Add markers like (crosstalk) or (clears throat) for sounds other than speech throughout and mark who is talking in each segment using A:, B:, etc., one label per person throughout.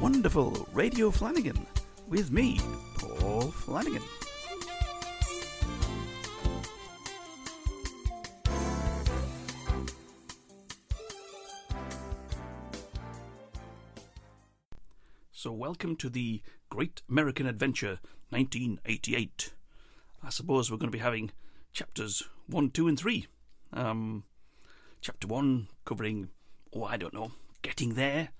A: wonderful Radio Flanagan with me, Paul Flanagan. So, welcome to the Great American Adventure 1988. I suppose we're going to be having chapters 1, 2, and 3. Um, chapter 1 covering, oh, I don't know, getting there.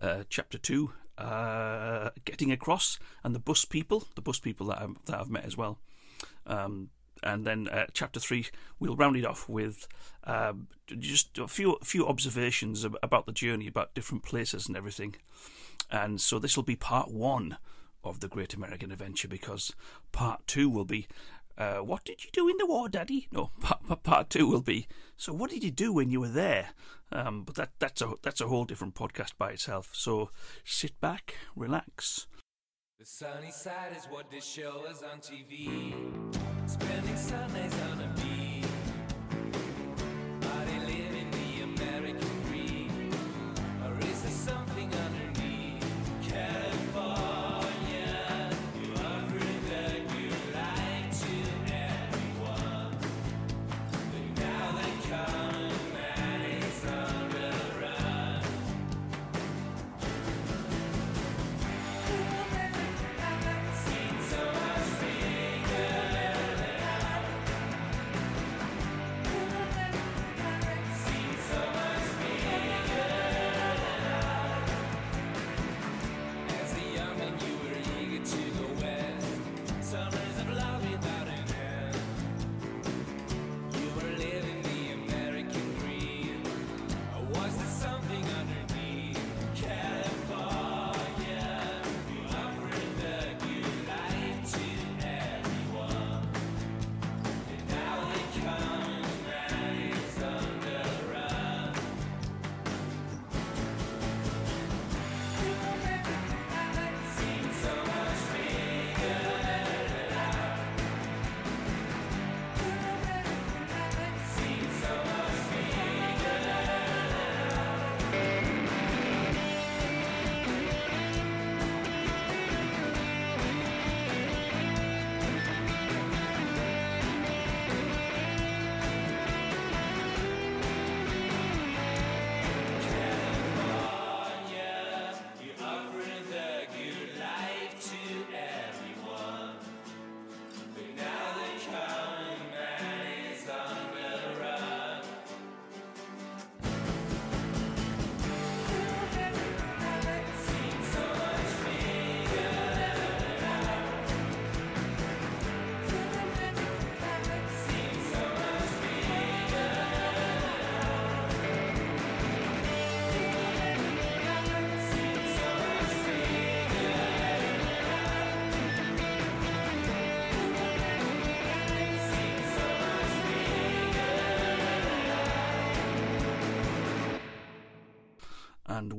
A: Uh, chapter 2, uh, getting across, and the bus people, the bus people that, I've, that I've met as well. Um, and then uh, chapter three, we'll round it off with um, just a few few observations about the journey, about different places and everything. And so this will be part one of the Great American Adventure because part two will be uh, what did you do in the war, Daddy? No, (laughs) part, part, two will be. So, what did you do when you were there? Um, but that that's a that's a whole different podcast by itself. So, sit back, relax. The sunny side is what they show us on TV. Spending Sundays on a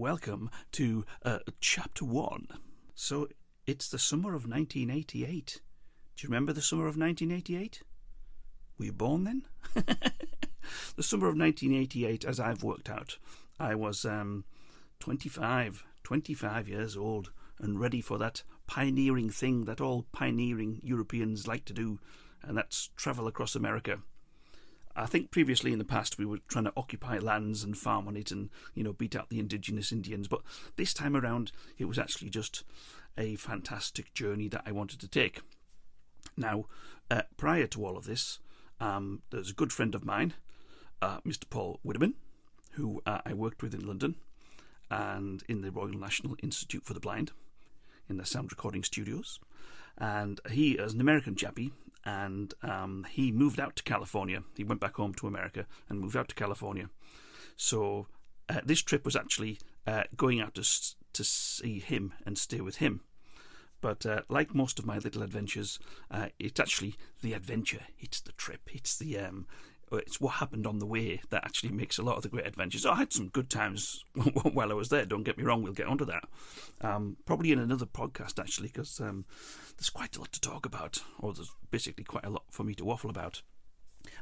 A: welcome to uh, chapter one. So it's the summer of 1988. Do you remember the summer of 1988? Were you born then? (laughs) the summer of 1988, as I've worked out, I was um, 25, 25 years old and ready for that pioneering thing that all pioneering Europeans like to do, and that's travel across America. I think previously in the past we were trying to occupy lands and farm on it and you know beat out the indigenous Indians, but this time around it was actually just a fantastic journey that I wanted to take. Now, uh, prior to all of this, um, there's a good friend of mine, uh, Mr. Paul Wideman, who uh, I worked with in London and in the Royal National Institute for the Blind in the sound recording studios. And he is an American chappie and um, he moved out to California. He went back home to America and moved out to California. So uh, this trip was actually uh, going out to to see him and stay with him. But uh, like most of my little adventures, uh, it's actually the adventure. It's the trip. It's the um, it's what happened on the way that actually makes a lot of the great adventures. I had some good times (laughs) while I was there. Don't get me wrong. We'll get onto that. Um, probably in another podcast actually, because um, there's quite a lot to talk about, or there's basically quite a lot for me to waffle about.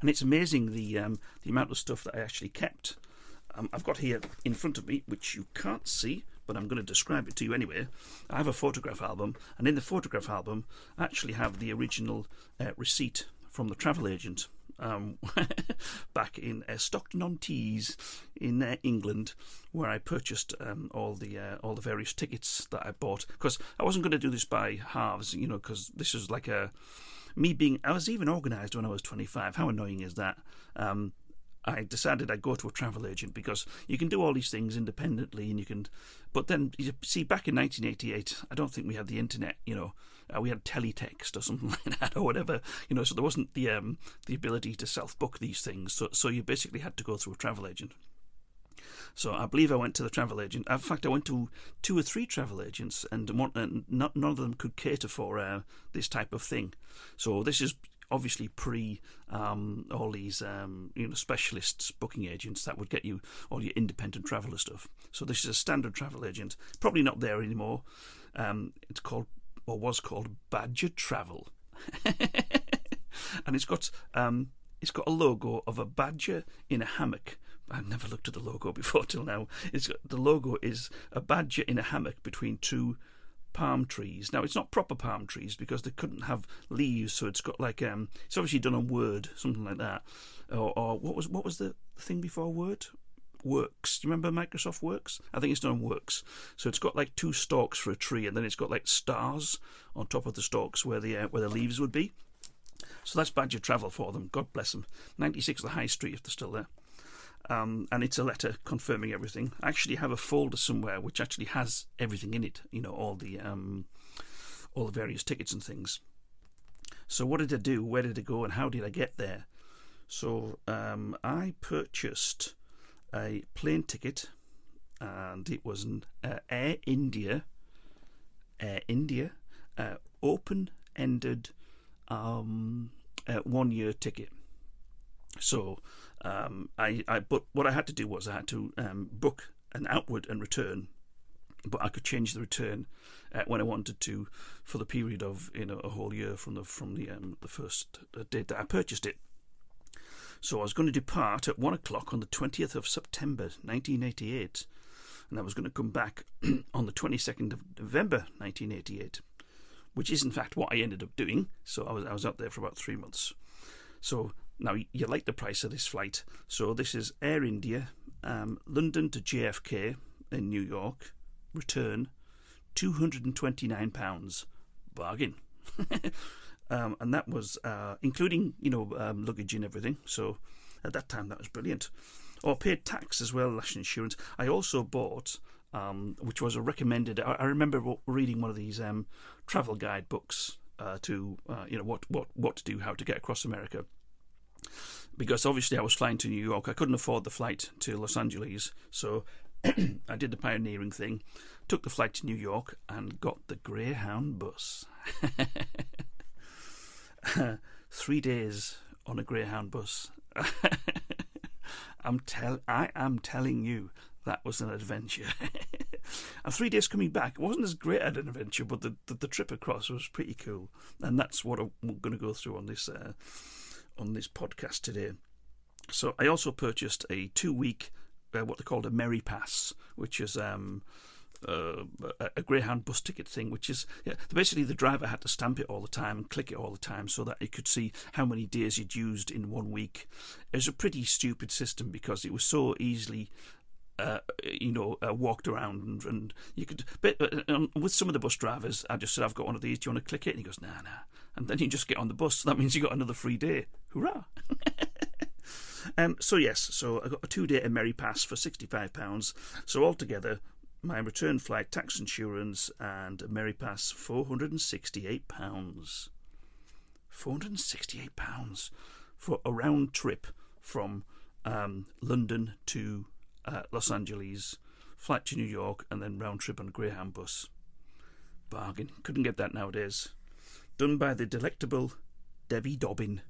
A: And it's amazing the um, the amount of stuff that I actually kept. Um, I've got here in front of me, which you can't see, but I'm going to describe it to you anyway. I have a photograph album, and in the photograph album, I actually have the original uh, receipt from the travel agent um, (laughs) back in uh, Stockton on Tees in uh, England, where I purchased um, all the uh, all the various tickets that I bought. Because I wasn't going to do this by halves, you know, because this was like a me being. I was even organised when I was 25. How annoying is that? Um, I decided I'd go to a travel agent because you can do all these things independently, and you can. But then you see, back in 1988, I don't think we had the internet. You know, uh, we had teletext or something (laughs) like that, or whatever. You know, so there wasn't the um, the ability to self book these things. So so you basically had to go through a travel agent. So I believe I went to the travel agent. In fact, I went to two or three travel agents, and one, not, none of them could cater for uh, this type of thing. So this is obviously pre um, all these um, you know specialists booking agents that would get you all your independent traveller stuff. So this is a standard travel agent, probably not there anymore. Um, it's called or was called Badger Travel, and it's got um, it's got a logo of a badger in a hammock. I've never looked at the logo (laughs) before till now. It's got, the logo is a badger in a hammock between two palm trees. Now it's not proper palm trees because they couldn't have leaves, so it's got like um, it's obviously done on Word, something like that, or, or what was what was the thing before Word? Works. Do you remember Microsoft Works? I think it's done Works. So it's got like two stalks for a tree, and then it's got like stars on top of the stalks where the uh, where the leaves would be. So that's Badger Travel for them. God bless them. 96 the High Street if they're still there um, and it's a letter confirming everything. I actually have a folder somewhere which actually has everything in it. You know, all the um, all the various tickets and things. So what did I do? Where did I go? And how did I get there? So um, I purchased a plane ticket, and it was an uh, Air India, Air India, uh, open-ended um, uh, one-year ticket. So um, I, I, but what I had to do was I had to um, book an outward and return, but I could change the return uh, when I wanted to for the period of you know a whole year from the from the um, the first uh, date that I purchased it. So I was going to depart at one o'clock on the twentieth of September, nineteen eighty eight, and I was going to come back (clears throat) on the twenty second of November, nineteen eighty eight, which is in fact what I ended up doing. So I was I was out there for about three months. So now, you like the price of this flight. So, this is Air India, um, London to JFK in New York, return £229. Bargain. (laughs) um, and that was uh, including, you know, um, luggage and everything. So, at that time, that was brilliant. Or paid tax as well, national insurance. I also bought um, which was a recommended. I, I, remember reading one of these um, travel guide books uh, to uh, you know what what what to do, how to get across America, because obviously I was flying to New York. I couldn't afford the flight to Los Angeles, so (clears throat) I did the pioneering thing, took the flight to New York, and got the Greyhound bus. (laughs) (laughs) Three days on a Greyhound bus. (laughs) I'm tell I am telling you that was an adventure. (laughs) and three days coming back it wasn't as great an adventure, but the, the, the trip across was pretty cool, and that's what I'm going to go through on this. Uh, on this podcast today. So I also purchased a two-week, uh, what they called a Merry Pass, which is um, uh, a Greyhound bus ticket thing, which is yeah, basically the driver had to stamp it all the time and click it all the time so that he could see how many days you'd used in one week. It was a pretty stupid system because it was so easily uh, you know, uh, walked around and, and, you could. But uh, um, with some of the bus drivers, I just said, "I've got one of these. Do you want to click it?" And he goes, "Nah, nah." And then you just get on the bus. So that means you got another free day. Hurrah! (laughs) um, so yes, so I got a two-day Merry Pass for sixty-five pounds. So altogether, my return flight, tax insurance, and Merry Pass four hundred and sixty-eight pounds. Four hundred and sixty-eight pounds for a round trip from um, London to uh, Los Angeles, flight to New York, and then round trip on a Greyhound bus. Bargain. Couldn't get that nowadays. Done by the delectable Debbie Dobbin.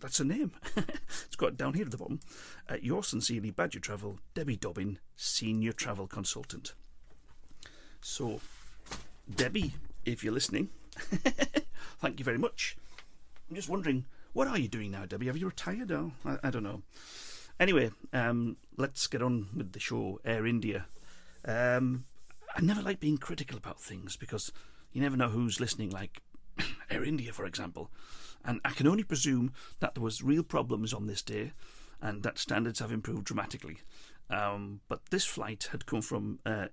A: That's a name. (laughs) it's got down here at the bottom. Uh, your sincerely Badger Travel, Debbie Dobbin, Senior Travel Consultant. So, Debbie, if you're listening, (laughs) thank you very much. I'm just wondering, what are you doing now, Debbie? Have you retired? Or I, I don't know. Anyway, um, let's get on with the show. Air India. Um, I never like being critical about things because you never know who's listening, like (coughs) Air India, for example. And I can only presume that there was real problems on this day and that standards have improved dramatically. Um, but this flight had come from uh,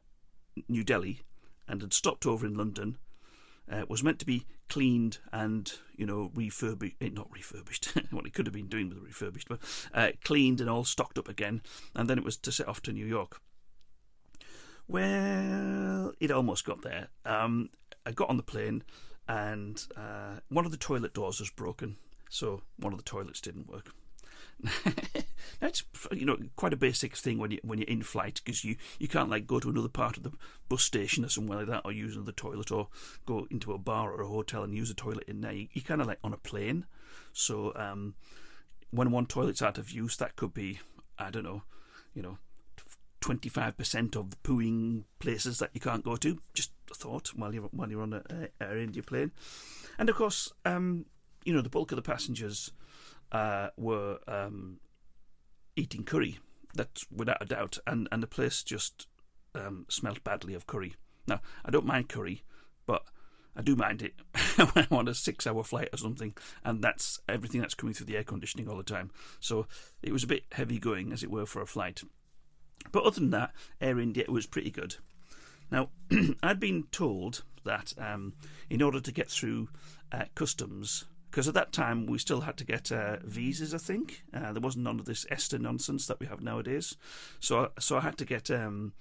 A: New Delhi and had stopped over in London. Uh, was meant to be cleaned and you know refurbished, eh, not refurbished. (laughs) what it could have been doing with refurbished, but uh, cleaned and all stocked up again. And then it was to set off to New York. Well, it almost got there. Um, I got on the plane, and uh, one of the toilet doors was broken, so one of the toilets didn't work. (laughs) That's you know quite a basic thing when you when you're in flight because you, you can't like go to another part of the bus station or somewhere like that or use another toilet or go into a bar or a hotel and use a toilet in there. You, are kind of like on a plane, so um, when one toilet's out of use, that could be I don't know, you know, twenty five percent of the pooing places that you can't go to. Just thought while you're while you're on a, a Air India plane, and of course, um, you know, the bulk of the passengers uh, were um, eating curry. That's without a doubt, and and the place just um, smelt badly of curry. Now I don't mind curry, but I do mind it (laughs) when I'm on a six-hour flight or something, and that's everything that's coming through the air conditioning all the time. So it was a bit heavy going, as it were, for a flight. But other than that, Air India was pretty good. Now, (clears throat) I'd been told that um, in order to get through uh, customs, because at that time we still had to get uh, visas. I think uh, there wasn't none of this ESTA nonsense that we have nowadays. So, so I had to get um,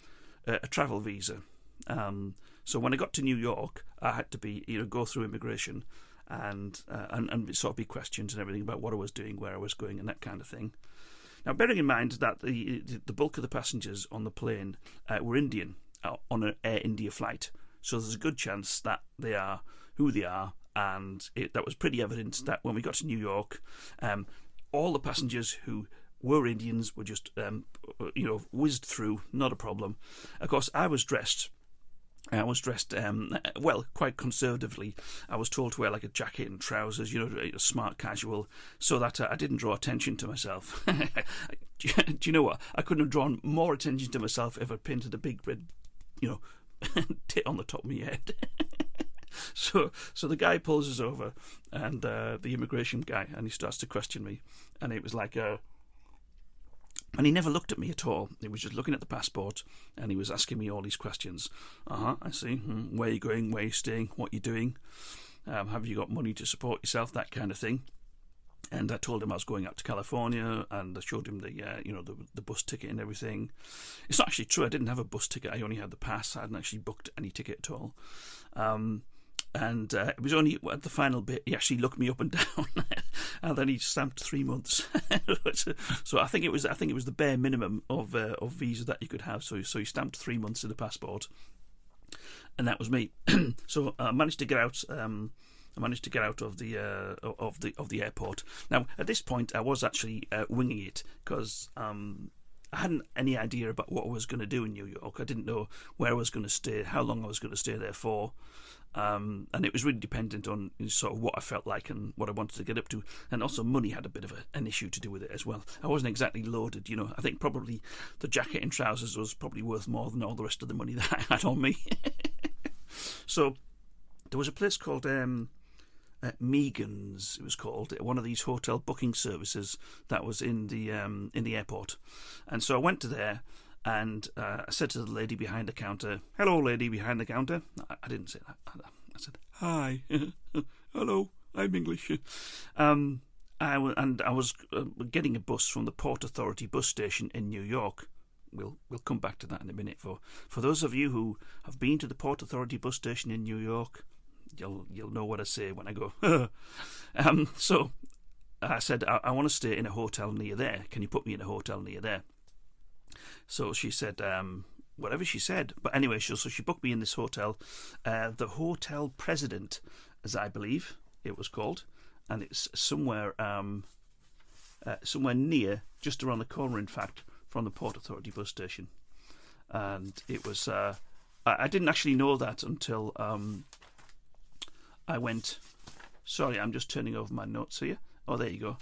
A: a, a, travel visa. Um, so when I got to New York, I had to be you know go through immigration and uh, and and sort of be questioned and everything about what I was doing, where I was going, and that kind of thing. Now, bearing in mind that the the bulk of the passengers on the plane uh, were Indian on an Air India flight, so there's a good chance that they are who they are and it, that was pretty evident that when we got to New York, um, all the passengers who were Indians were just, um, you know, whizzed through, not a problem. Of course, I was dressed. I was dressed um, well, quite conservatively. I was told to wear like a jacket and trousers, you know, smart casual, so that uh, I didn't draw attention to myself. (laughs) do, you, know what? I couldn't have drawn more attention to myself if I'd painted a big red, you know, (laughs) tit on the top of my head. (laughs) so so the guy pulls us over, and uh, the immigration guy, and he starts to question me, and it was like a. Uh, and he never looked at me at all. He was just looking at the passport, and he was asking me all these questions. Uh huh. I see. Hmm. Where you going? Where you staying? What you doing? Um, have you got money to support yourself? That kind of thing. And I told him I was going out to California, and I showed him the, uh, you know, the the bus ticket and everything. It's not actually true. I didn't have a bus ticket. I only had the pass. I hadn't actually booked any ticket at all. Um, and uh, it was only at the final bit he actually looked me up and (laughs) down, and then he stamped three months. (laughs) so I think it was I think it was the bare minimum of uh, of visa that you could have. So so he stamped three months in the passport, and that was me. (clears throat) so I managed to get out. Um, I managed to get out of the uh, of the of the airport. Now at this point, I was actually uh, winging it because um, I hadn't any idea about what I was going to do in New York. I didn't know where I was going to stay, how long I was going to stay there for. Um, and it was really dependent on sort of what I felt like and what I wanted to get up to, and also money had a bit of a, an issue to do with it as well. I wasn't exactly loaded, you know. I think probably the jacket and trousers was probably worth more than all the rest of the money (laughs) that I had on me. (laughs) so there was a place called um, uh, Megan's. It was called one of these hotel booking services that was in the um, in the airport, and so I went to there and uh, I said to the lady behind the counter, Hello, lady behind the counter. I, I didn't say that. I said, Hi. (laughs) Hello, I'm English. Um, I w- and I was uh, getting a bus from the Port Authority bus station in New York. We'll we'll come back to that in a minute. For for those of you who have been to the Port Authority bus station in New York, you'll you'll know what I say when I go. (laughs) um, so I said I, I want to stay in a hotel near there. Can you put me in a hotel near there? So she said, um, whatever she said. But anyway, she, so she booked me in this hotel, uh, the Hotel President, as I believe it was called, and it's somewhere um, uh, somewhere near, just around the corner, in fact, from the Port Authority bus station. And it was, uh, I, I, didn't actually know that until um, I went. Sorry, I'm just turning over my notes here. Oh, there you go.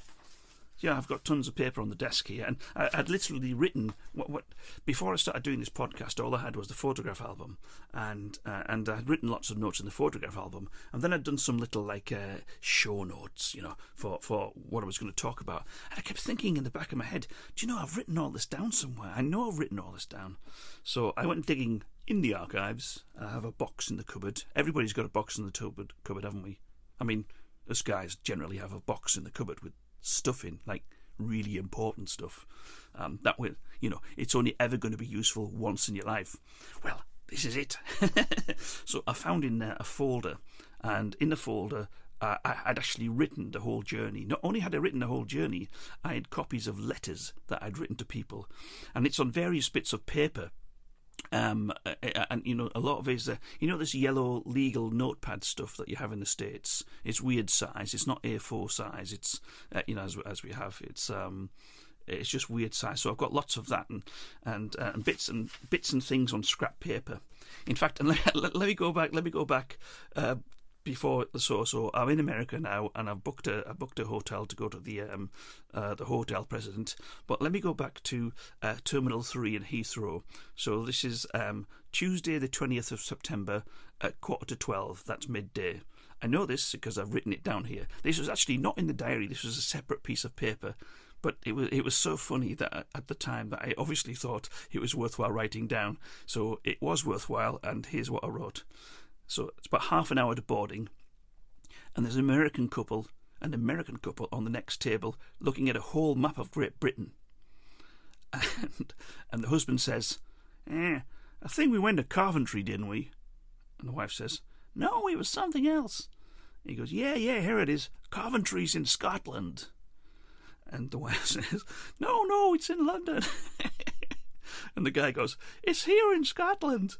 A: Yeah, I've got tons of paper on the desk here, and I, would literally written what, what before I started doing this podcast. All I had was the photograph album, and uh, and I had written lots of notes in the photograph album, and then I'd done some little like uh, show notes, you know, for for what I was going to talk about. And I kept thinking in the back of my head, do you know I've written all this down somewhere? I know I've written all this down. So I went digging in the archives. I have a box in the cupboard. Everybody's got a box in the cupboard, cupboard, haven't we? I mean, us guys generally have a box in the cupboard with stuff in, like really important stuff. Um, that will, you know, it's only ever going to be useful once in your life. Well, this is it. (laughs) so I found in there a folder, and in the folder, uh, I had actually written the whole journey. Not only had I written the whole journey, I had copies of letters that I'd written to people, and it's on various bits of paper um, and you know, a lot of it is, uh, you know, this yellow legal notepad stuff that you have in the states. It's weird size. It's not A4 size. It's uh, you know, as as we have, it's um, it's just weird size. So I've got lots of that and and, uh, and bits and bits and things on scrap paper. In fact, (laughs) let, let, me go back. Let me go back uh, before so so I'm in America now and I've booked a I booked a hotel to go to the um uh, the hotel president. But let me go back to uh, Terminal Three in Heathrow. So this is um, Tuesday the twentieth of September at quarter to twelve. That's midday. I know this because I've written it down here. This was actually not in the diary. This was a separate piece of paper. But it was it was so funny that at the time that I obviously thought it was worthwhile writing down. So it was worthwhile, and here's what I wrote. So it's about half an hour to boarding, and there's an American couple, an American couple on the next table looking at a whole map of Great Britain. (laughs) And, and the husband says, Eh, I think we went to Coventry, didn't we? And the wife says, No, it was something else. And He goes, Yeah, yeah, here it is. Coventry's in Scotland. And the (laughs) wife says, No, no, it's in London. (laughs) and the guy goes, It's here in Scotland.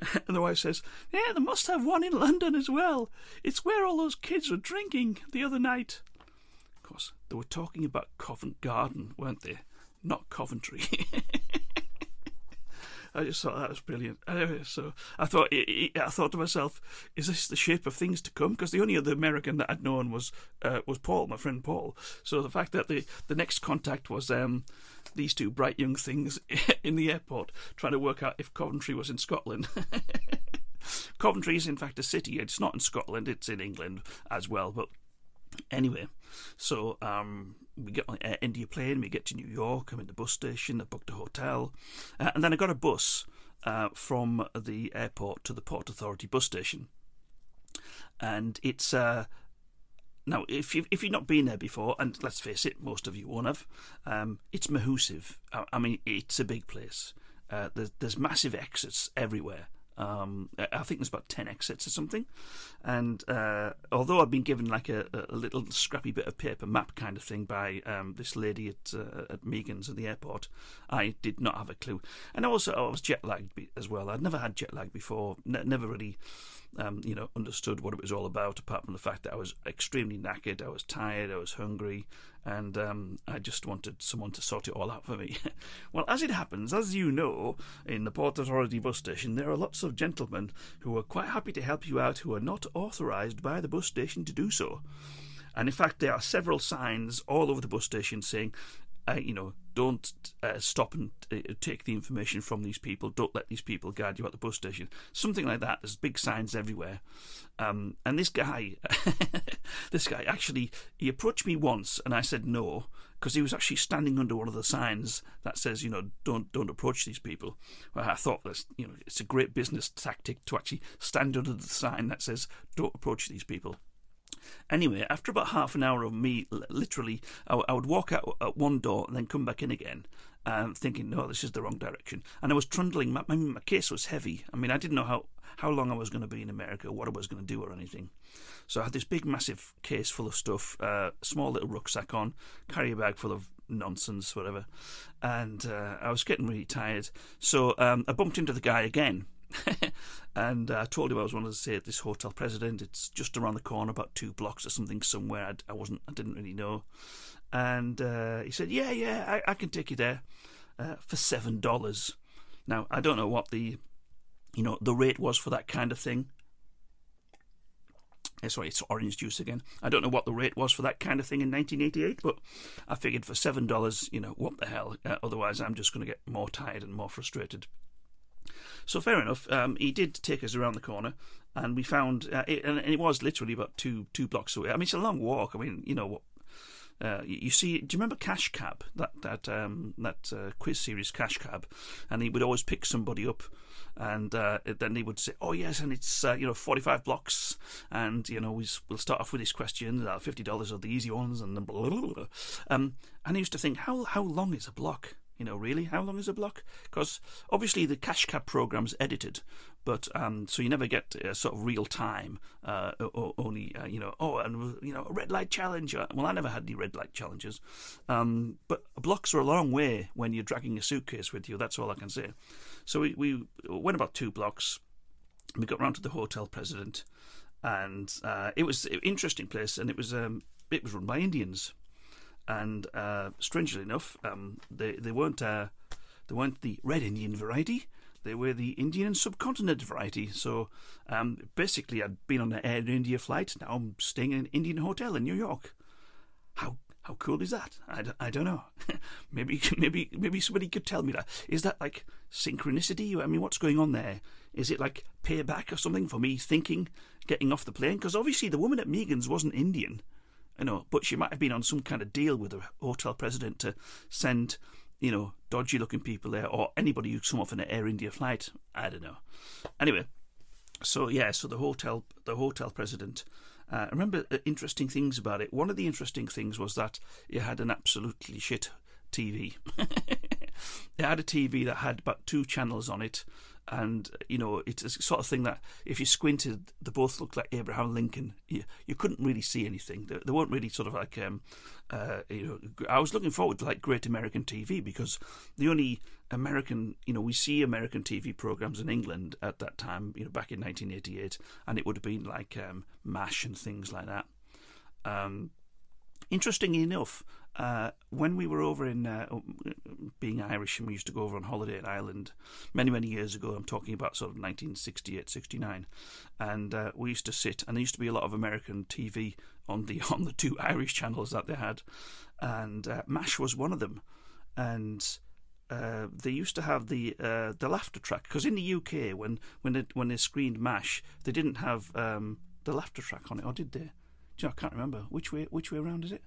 A: (laughs) And the wife says, Yeah, they must have one in London as well. It's where all those kids were drinking the other night. Of course, they were talking about Covent Garden, weren't they? Not Coventry. (laughs) I just thought that was brilliant. Anyway, so I thought I thought to myself, is this the shape of things to come? Because the only other American that I'd known was uh, was Paul, my friend Paul. So the fact that the the next contact was um, these two bright young things (laughs) in the airport trying to work out if Coventry was in Scotland. (laughs) Coventry is in fact a city. It's not in Scotland. It's in England as well. But anyway, so um, we get on Air India plane, we get to New York, I'm in the bus station, I booked a hotel, uh, and then I got a bus uh, from the airport to the Port Authority bus station. And it's uh, now if you if you've not been there before, and let's face it, most of you won't have. Um, it's mahusive. I, I, mean, it's a big place. Uh, there's, there's massive exits everywhere. Um, I think there's about 10 exits or something. And uh, although I've been given like a, a, little scrappy bit of paper map kind of thing by um, this lady at, uh, at Megan's at the airport, I did not have a clue. And also, I was jet lagged as well. I'd never had jet lag before, never really um, you know, understood what it was all about, apart from the fact that I was extremely knackered, I was tired, I was hungry, and um, I just wanted someone to sort it all out for me. (laughs) well, as it happens, as you know, in the Port Authority bus station, there are lots of gentlemen who are quite happy to help you out who are not authorised by the bus station to do so. And in fact, there are several signs all over the bus station saying, uh, you know, don't uh, stop and uh, take the information from these people. Don't let these people guide you at the bus station. Something like that. There's big signs everywhere. Um, and this guy, (laughs) this guy actually, he approached me once, and I said no because he was actually standing under one of the signs that says, you know, don't don't approach these people. Well, I thought that's you know, it's a great business tactic to actually stand under the sign that says don't approach these people. Anyway, after about half an hour of me, literally, I, I would walk out at one door and then come back in again, um, thinking, no, this is the wrong direction. And I was trundling. My, my, my case was heavy. I mean, I didn't know how, how long I was going to be in America, what I was going to do, or anything. So I had this big, massive case full of stuff, uh, small little rucksack on, carry a bag full of nonsense, whatever. And uh, I was getting really tired. So um, I bumped into the guy again (laughs) and I told him I was wanting to stay at this hotel president. It's just around the corner, about two blocks or something somewhere. I'd, I, wasn't, I didn't really know. And uh, he said, "Yeah, yeah, I, I can take you there uh, for seven dollars." Now I don't know what the, you know, the rate was for that kind of thing. Uh, sorry, it's orange juice again. I don't know what the rate was for that kind of thing in 1988, but I figured for seven dollars, you know, what the hell? Uh, otherwise, I'm just going to get more tired and more frustrated. So fair enough. Um, he did take us around the corner, and we found, uh, it, and it was literally about two two blocks away. I mean, it's a long walk. I mean, you know, uh, you see, do you remember Cash Cab? That that um, that uh, quiz series, Cash Cab, and he would always pick somebody up, and uh, then he would say, "Oh yes, and it's uh, you know forty five blocks, and you know we, will start off with this question, uh, fifty dollars are the easy ones, and then blah, blah, blah. Um, and I used to think, how how long is a block? You know, really, how long is a block? Because obviously the Cash Cab program's edited, but um, so you never get uh, sort of real time. Uh, or, only uh, you know, oh, and you know, a red light challenge. Well, I never had any red light challenges, um, but blocks are a long way when you're dragging a suitcase with you. That's all I can say. So we, we went about two blocks. We got round to the hotel president, and uh, it was an interesting place, and it was um, it was run by Indians and uh, strangely enough, um, they they weren't uh, they weren't the red Indian variety. They were the Indian subcontinent variety. So um, basically, I'd been on an Air India flight. Now I'm staying in an Indian hotel in New York. How how cool is that? I, I don't know. (laughs) maybe maybe maybe somebody could tell me that. Is that like synchronicity? I mean, what's going on there? Is it like payback or something for me thinking getting off the plane? Because obviously the woman at Megan's wasn't Indian you know, but she might have been on some kind of deal with the hotel president to send, you know, dodgy looking people there or anybody who's come off an Air India flight. I don't know. Anyway, so yeah, so the hotel, the hotel president. Uh, I remember uh, interesting things about it. One of the interesting things was that it had an absolutely shit TV. (laughs) it had a TV that had about two channels on it, and you know it's a sort of thing that if you squinted, they both looked like Abraham Lincoln. You, you couldn't really see anything. They, they weren't really sort of like um, uh, you know. I was looking forward to like Great American TV because the only American, you know, we see American TV programs in England at that time, you know, back in 1988, and it would have been like um, MASH and things like that. Um, interestingly enough, uh, when we were over in uh, being Irish and we used to go over on holiday in Ireland many, many years ago, I'm talking about sort of 1968, 69, and uh, we used to sit, and there used to be a lot of American TV on the (laughs) on the two Irish channels that they had, and uh, MASH was one of them, and. Uh, they used to have the uh, the laughter track because in the UK when when they, when they screened Mash they didn't have um, the laughter track on it or did they? You know, I can't remember which way which way around is it?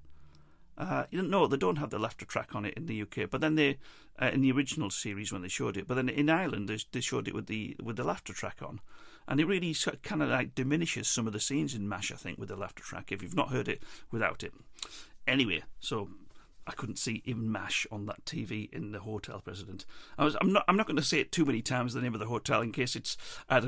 A: Uh, no, they don't have the laughter track on it in the UK. But then they, uh, in the original series when they showed it, but then in Ireland they, they showed it with the with the laughter track on, and it really kind of like diminishes some of the scenes in Mash. I think with the laughter track, if you've not heard it without it. Anyway, so I couldn't see even Mash on that TV in the hotel president. I was, I'm not I'm not going to say it too many times the name of the hotel in case it's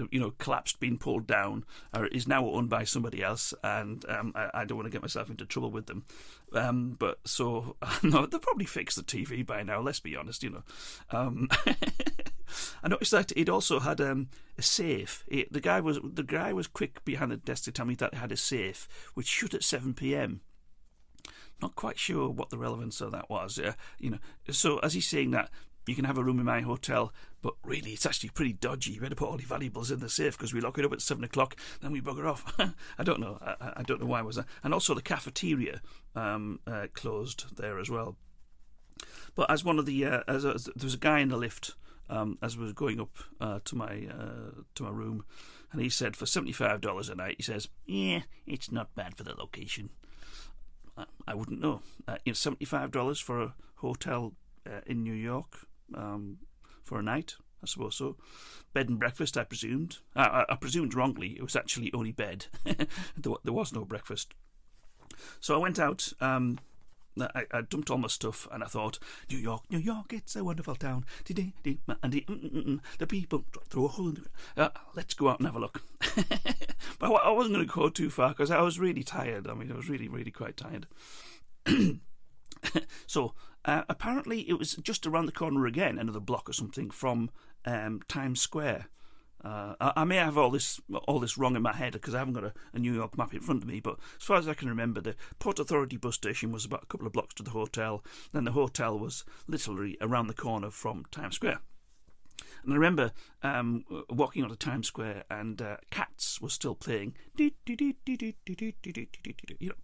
A: you know collapsed, been pulled down, or is now owned by somebody else, and um, I, I, don't want to get myself into trouble with them. Um, but so (laughs) no, they'll probably fix the TV by now. Let's be honest, you know. Um, (laughs) I noticed that it also had um, a safe. It, the guy was the guy was quick behind the desk to tell me that it had a safe which shut at seven p.m. Not quite sure what the relevance of that was. Uh, you know, so as he's saying that, you can have a room in my hotel, but really it's actually pretty dodgy. You better put all your valuables in the safe because we lock it up at seven o'clock, then we bugger off. (laughs) I don't know. I, I, don't know why was that. And also the cafeteria um, uh, closed there as well. But as one of the uh, as, as, there was a guy in the lift um, as we was going up uh, to my uh, to my room, and he said for seventy five dollars a night, he says, "Yeah, it's not bad for the location." I wouldn't know. Uh, you know, seventy-five dollars for a hotel uh, in New York um, for a night. I suppose so. Bed and breakfast, I presumed. I, I presumed wrongly. It was actually only bed. (laughs) there, there, was no breakfast. So I went out. Um, I, I, dumped all my stuff and I thought, New York, New York, it's a wonderful town. And the, mm, mm, mm, the people through a hole in the. Uh, let's go out and have a look. (laughs) but I wasn't going to go too far because I was really tired. I mean, I was really, really quite tired. (clears throat) so uh, apparently, it was just around the corner again, another block or something from um, Times Square. Uh, I, I, may have all this all this wrong in my head because I haven't got a, a, New York map in front of me. But as far as I can remember, the Port Authority bus station was about a couple of blocks to the hotel. Then the hotel was literally around the corner from Times Square. And I remember um, walking onto Times Square and uh, Cats was still playing. You know,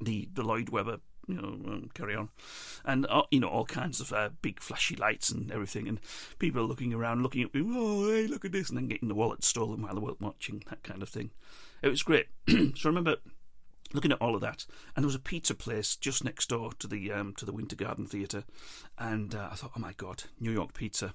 A: the, the Lloyd Webber you know, um, carry on, and uh, you know all kinds of uh, big flashy lights and everything, and people looking around, looking at me, oh hey, look at this, and then getting the wallet stolen while they were watching that kind of thing. It was great. (clears throat) so I remember looking at all of that, and there was a pizza place just next door to the um, to the Winter Garden Theatre, and uh, I thought, oh my god, New York pizza.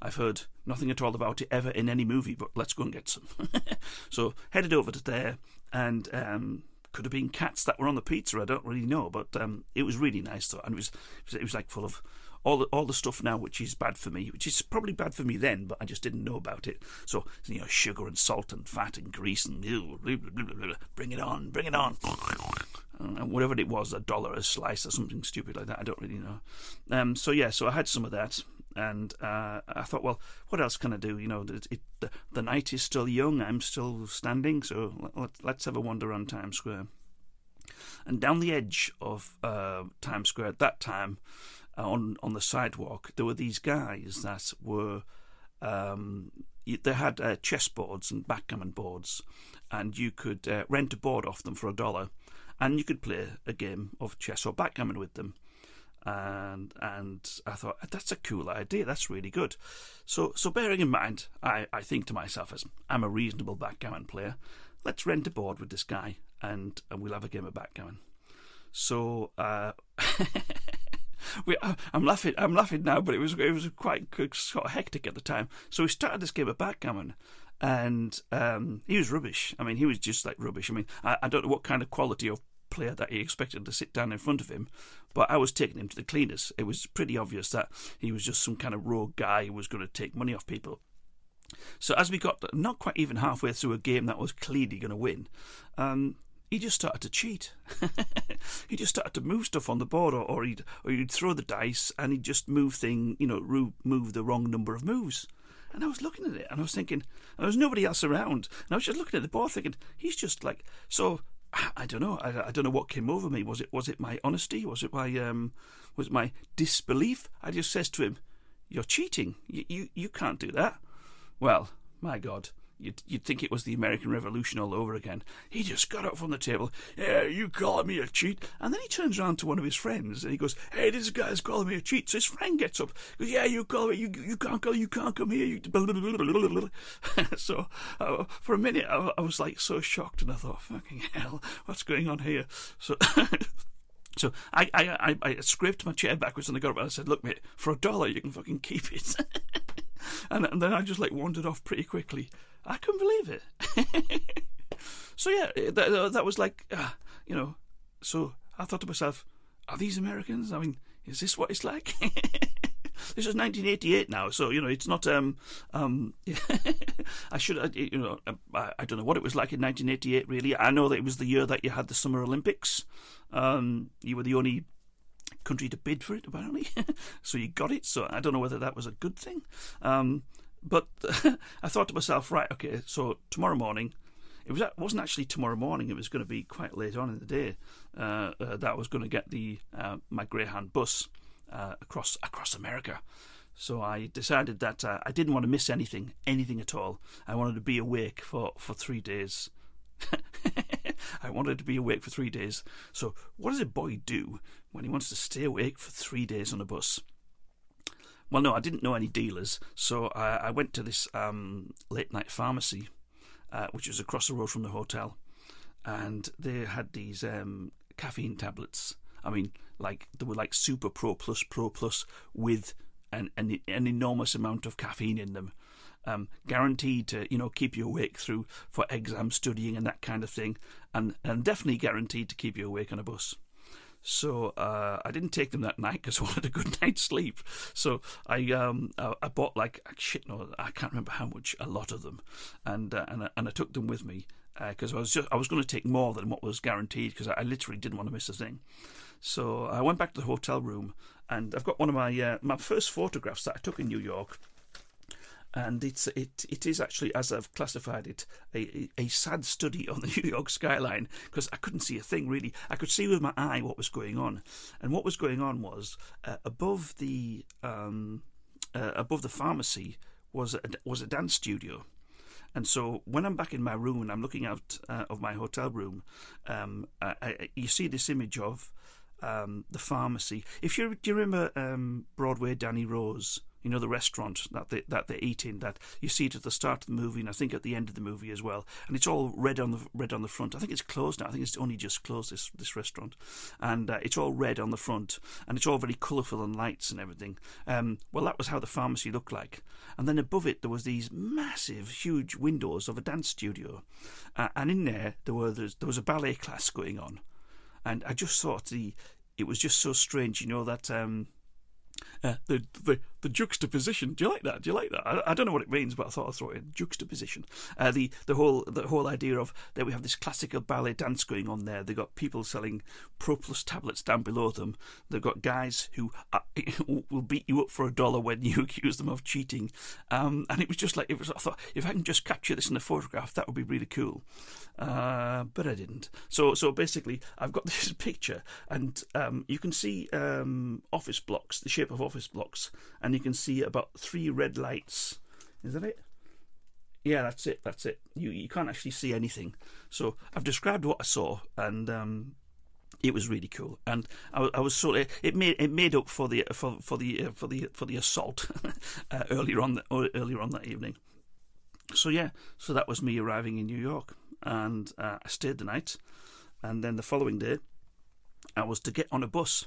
A: I've heard nothing at all about it ever in any movie, but let's go and get some. (laughs) so headed over to there, and um, could have been cats that were on the pizza. I don't really know, but um, it was really nice though, and it was, it was, like full of all the all the stuff now which is bad for me, which is probably bad for me then, but I just didn't know about it. So you know, sugar and salt and fat and grease and ew, blah, blah, blah, bring it on, bring it on. And whatever it was, a dollar a slice or something stupid like that. I don't really know. Um, so yeah, so I had some of that, and uh, I thought, well, what else can I do? You know, it, it, the, the night is still young. I'm still standing, so let, let's have a wander around Times Square. And down the edge of uh, Times Square at that time, uh, on on the sidewalk, there were these guys that were. Um, they had uh, chessboards and backgammon boards, and you could uh, rent a board off them for a dollar, and you could play a game of chess or backgammon with them and and I thought that's a cool idea. That's really good. So so bearing in mind, I, I think to myself as I'm a reasonable backgammon player, let's rent a board with this guy and, and we'll have a game of backgammon. So uh, (laughs) we, uh, I'm laughing. I'm laughing now, but it was it was quite sort of hectic at the time. So we started this game of backgammon, and um, he was rubbish. I mean, he was just like rubbish. I mean, I, I don't know what kind of quality of player that he expected to sit down in front of him, but I was taking him to the cleaners. It was pretty obvious that he was just some kind of rogue guy who was going to take money off people. So as we got not quite even halfway through a game that was clearly going to win, um, he just started to cheat. (laughs) he just started to move stuff on the board, or, or, he'd or he'd throw the dice and he'd just move thing, you know, move the wrong number of moves. And I was looking at it and I was thinking, and there was nobody else around, and I was just looking at the board thinking, he's just like so. I don't know. I, I don't know what came over me. Was it was it my honesty? Was it my um was it my disbelief? I just says to him, "You're cheating. You you you can't do that." Well, my God, You'd, you'd think it was the American Revolution all over again. He just got up from the table. Yeah, you calling me a cheat? And then he turns around to one of his friends and he goes, "Hey, this guy's calling me a cheat." So his friend gets up. Goes, "Yeah, you call me. You you can't go. You can't come here." You... (laughs) so uh, for a minute, I, I was like so shocked, and I thought, "Fucking hell, what's going on here?" So. (laughs) So I, I, I, I scraped my chair backwards and I got up and I said, Look, mate, for a dollar you can fucking keep it. (laughs) and, and then I just like wandered off pretty quickly. I couldn't believe it. (laughs) so yeah, that, that was like, uh, you know, so I thought to myself, are these Americans? I mean, is this what it's like? (laughs) this is 1988 now, so you know it's not. Um, um, (laughs) I should, you know, I, I, don't know what it was like in 1988. Really, I know that it was the year that you had the Summer Olympics. Um, you were the only country to bid for it, apparently, so you got it. So I don't know whether that was a good thing. Um, but (laughs) I thought to myself, right, okay, so tomorrow morning, it was it wasn't actually tomorrow morning. It was going to be quite late on in the day uh, uh, that I was going to get the uh, my Greyhound bus uh, across across America. So I decided that uh, I didn't want to miss anything, anything at all. I wanted to be awake for, for three days. (laughs) I wanted to be awake for three days. So what does a boy do when he wants to stay awake for three days on a bus? Well, no, I didn't know any dealers, so I, I went to this um, late night pharmacy, uh, which was across the road from the hotel, and they had these um, caffeine tablets. I mean, like they were like Super Pro Plus Pro Plus with an an, an enormous amount of caffeine in them. Um, guaranteed to you know keep you awake through for exam studying and that kind of thing, and and definitely guaranteed to keep you awake on a bus. So uh, I didn't take them that night because (laughs) I wanted a good night's sleep. So I um I, I bought like shit no I can't remember how much a lot of them, and uh, and and I took them with me because uh, I was just I was going to take more than what was guaranteed because I, I, literally didn't want to miss a thing. So I went back to the hotel room and I've got one of my uh, my first photographs that I took in New York and it's it it is actually as I've classified it a a sad study on the (laughs) New York skyline because I couldn't see a thing really. I could see with my eye what was going on, and what was going on was uh, above the um, uh, above the pharmacy was a, was a dance studio. And so when I'm back in my room and I'm looking out uh, of my hotel room, um, I, I, you see this image of um, the pharmacy. If you do you remember um, Broadway Danny Rose? You know the restaurant that they that they eat in. That you see it at the start of the movie, and I think at the end of the movie as well. And it's all red on the red on the front. I think it's closed now. I think it's only just closed this this restaurant, and uh, it's all red on the front, and it's all very colourful and lights and everything. Um, well, that was how the pharmacy looked like. And then above it there was these massive, huge windows of a dance studio, uh, and in there there were there was a ballet class going on and I just thought the it was just so strange, you know that um, uh, the, the the juxtaposition. Do you like that? Do you like that? I, I don't know what it means, but I thought I'd throw it in juxtaposition. Uh, the the whole the whole idea of that we have this classical ballet dance going on there. They've got people selling Pro Plus tablets down below them. They've got guys who uh, (laughs) will beat you up for a dollar when you (laughs) accuse them of cheating. Um, and it was just like it was. I thought if I can just capture this in a photograph, that would be really cool. Uh, but I didn't. So so basically, I've got (laughs) this picture, and um, you can see um, office blocks, the shape of office blocks, and you can see about three red lights. Is that it? Yeah, that's it. That's it. You you can't actually see anything. So I've described what I saw, and um, it was really cool. And I, I was sort of it made it made up for the for for the uh, for the for the assault (laughs) uh, earlier on the, earlier on that evening. So yeah, so that was me arriving in New York and uh, I stayed the night. And then the following day, I was to get on a bus.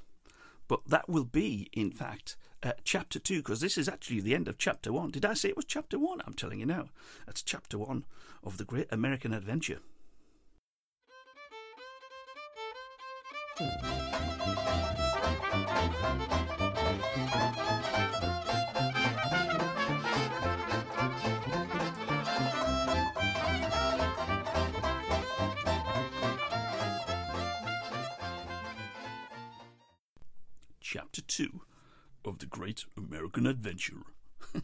A: But that will be, in fact, uh, chapter two, because this is actually the end of chapter one. Did I say it was chapter one? I'm telling you now. That's chapter one of the Great American Adventure. Chapter 2 of The Great American Adventure. (laughs)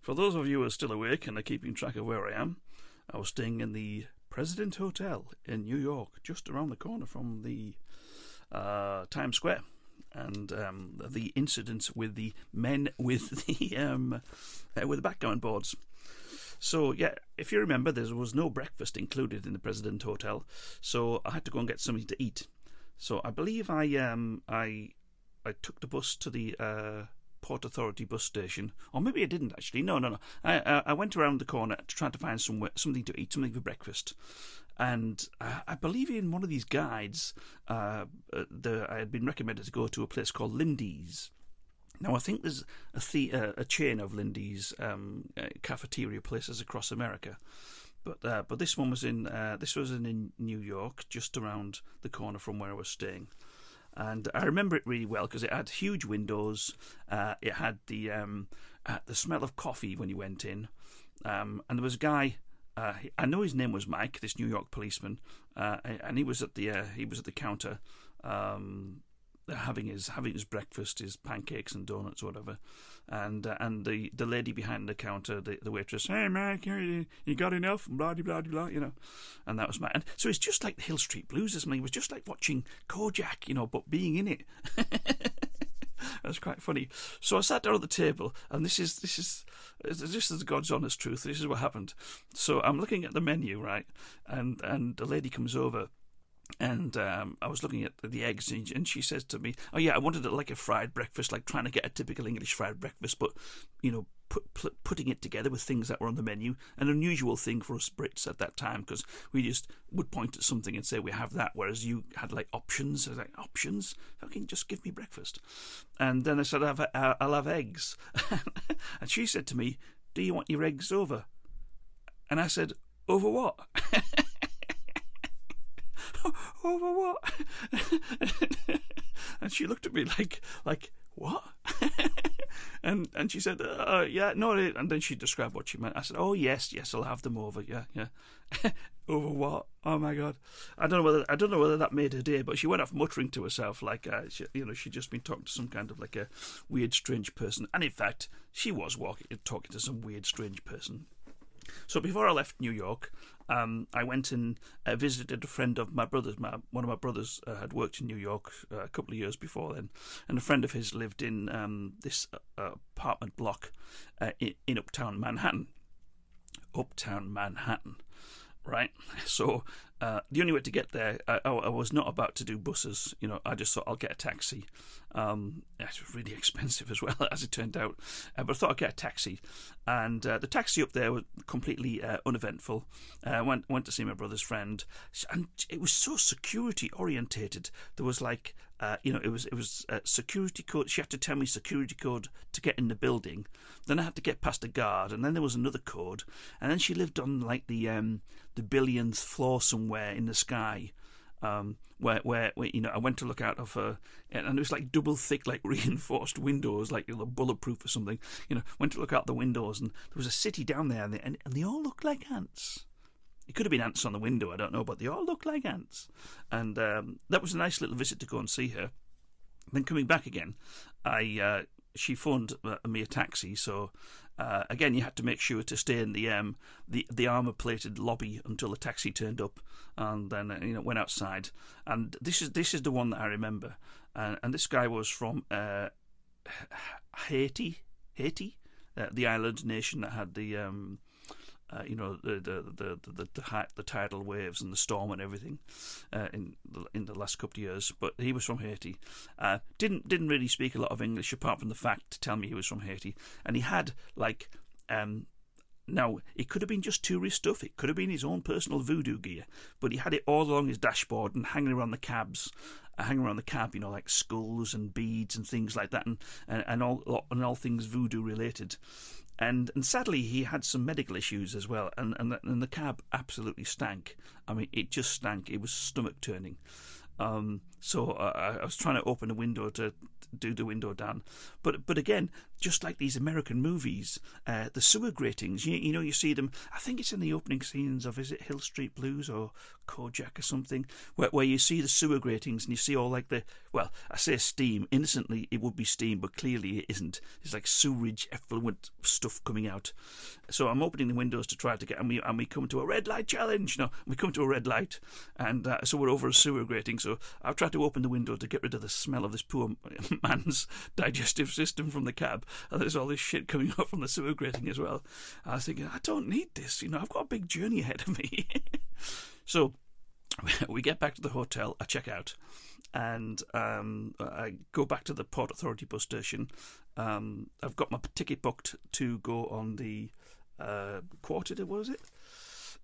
A: For those of you who are still awake and are keeping track of where I am, I was staying in the President Hotel in New York, just around the corner from the uh, Times Square. And um, the incident with the men with (laughs) the um, uh, with the backgammon boards. So yeah, if you remember, there was no breakfast included in the President Hotel, so I had to go and get something to eat. So I believe I um I I took the bus to the uh, Port Authority bus station, or maybe I didn't actually. No, no, no. I uh, I went around the corner to try to find somewhere something to eat, something for breakfast, and I, I believe in one of these guides, uh, uh, the, I had been recommended to go to a place called Lindy's. Now I think there's a the, uh, a chain of Lindy's um, uh, cafeteria places across America, but uh, but this one was in uh, this was in New York, just around the corner from where I was staying, and I remember it really well because it had huge windows. Uh, it had the um, uh, the smell of coffee when you went in, um, and there was a guy. Uh, I know his name was Mike, this New York policeman, uh, and he was at the he was at the counter. Um, having his having his breakfast, his pancakes and donuts, whatever, and uh, and the, the lady behind the counter, the, the waitress, hey Mike, you, you got enough? Blah blah blah you know, and that was my. And so it's just like the Hill Street Blues. This It was just like watching Kojak, you know, but being in it. (laughs) That's quite funny. So I sat down at the table, and this is this is this is God's honest truth. This is what happened. So I'm looking at the menu, right, and and the lady comes over and um, I was looking at the eggs, and she says to me, "Oh yeah, I wanted it like a fried breakfast, like trying to get a typical English fried breakfast, but you know, put, put, putting it together with things that were on the menu. An unusual thing for us Brits at that time because we just would point at something and say we have that, whereas you had like options. I was like options, fucking just give me breakfast. And then I said, I'll have, I'll have eggs, (laughs) and she said to me, "Do you want your eggs over?" And I said, "Over what?" (laughs) (laughs) over what? (laughs) and she looked at me like, like what? (laughs) and and she said, uh, yeah, no. And then she described what she meant. I said, oh yes, yes, I'll have them over. Yeah, yeah. over what? Oh my god! I don't know whether I don't know whether that made her day, but she went off muttering to herself like, uh, she, you know, she'd just been talking to some kind of like a weird, strange person. And in fact, she was walking, talking to some weird, strange person. So before I left New York, um, I went and uh, visited a friend of my brother's. My, one of my brothers uh, had worked in New York uh, a couple of years before then, and a friend of his lived in um, this uh, apartment block uh, in, in Uptown Manhattan. Uptown Manhattan right? (laughs) So uh, the only way to get there, I, I, was not about to do buses. You know, I just thought I'll get a taxi. Um, it was really (laughs) expensive as well, (laughs) as it turned out. Uh, but I thought I'd get a taxi, and uh, the taxi up there was completely uh, uneventful. I uh, went went to see my brother's friend, and it was so security orientated. There was like uh, you know, it was it was security code. She had to tell me security code to get in the building. Then I had to get past a guard, and then there was another code. And then she lived on like the um, the billionth floor somewhere in the sky, um, where, where, where you know I went to look out of her, and it was like double thick, like (laughs) reinforced windows, like you know, bulletproof or something. You know, went to look out the windows, and there was a city down there, and they, and, and they all looked like ants. It could have been ants on the window, I don't know, but they all looked like ants. And um, that was a nice little visit to go and see her. Then coming back again, I uh, she phoned uh, me a taxi, so uh, again you had to make sure to stay in the um, the the armor plated lobby until the taxi turned up, and then uh, you know went outside. And this is this is the one that I remember, uh, and this guy was from uh, Haiti, Haiti, uh, the island nation that had the um, uh, you know the the the the the, the, tidal waves and the storm and everything uh, in the, in the last couple of years. But he was from Haiti. Uh, didn't didn't really speak a lot of English apart from the fact to tell me he was from Haiti, and he had like. Um, now, it could have been just tourist stuff, it could have been his own personal voodoo gear, but he had it all along his dashboard and hanging around the cabs, uh, hanging around the cab, you know, like skulls and beads and things like that, and, and, and all and all things voodoo related and and sadly he had some medical issues as well, and and and the cab absolutely stank. I mean, it just stank. It was stomach turning. Um, so uh, I was trying to open a window to do the window down, but but again, just like these American movies, uh, the sewer gratings. You, you know, you see them. I think it's in the opening scenes of is it Hill Street Blues or Kojak or something, where where you see the sewer gratings and you see all like the well, I say steam. Innocently, it would be steam, but clearly it isn't. It's like sewage effluent stuff coming out. So I'm opening the windows to try to get, and we and we come to a red light challenge. You know, we come to a red light, and uh, so we're over a sewer grating. So I've tried to open the window to get rid of the smell of this poor (laughs) man's digestive system from the cab, and there's all this shit coming (laughs) up from the sewer grating as well. I was thinking, I don't need this. You know, I've got a big journey ahead of me. (laughs) so we get back to the hotel. I check out, and um, I go back to the Port Authority bus station. Um, I've got my ticket booked to go on the uh, quarter. Was it?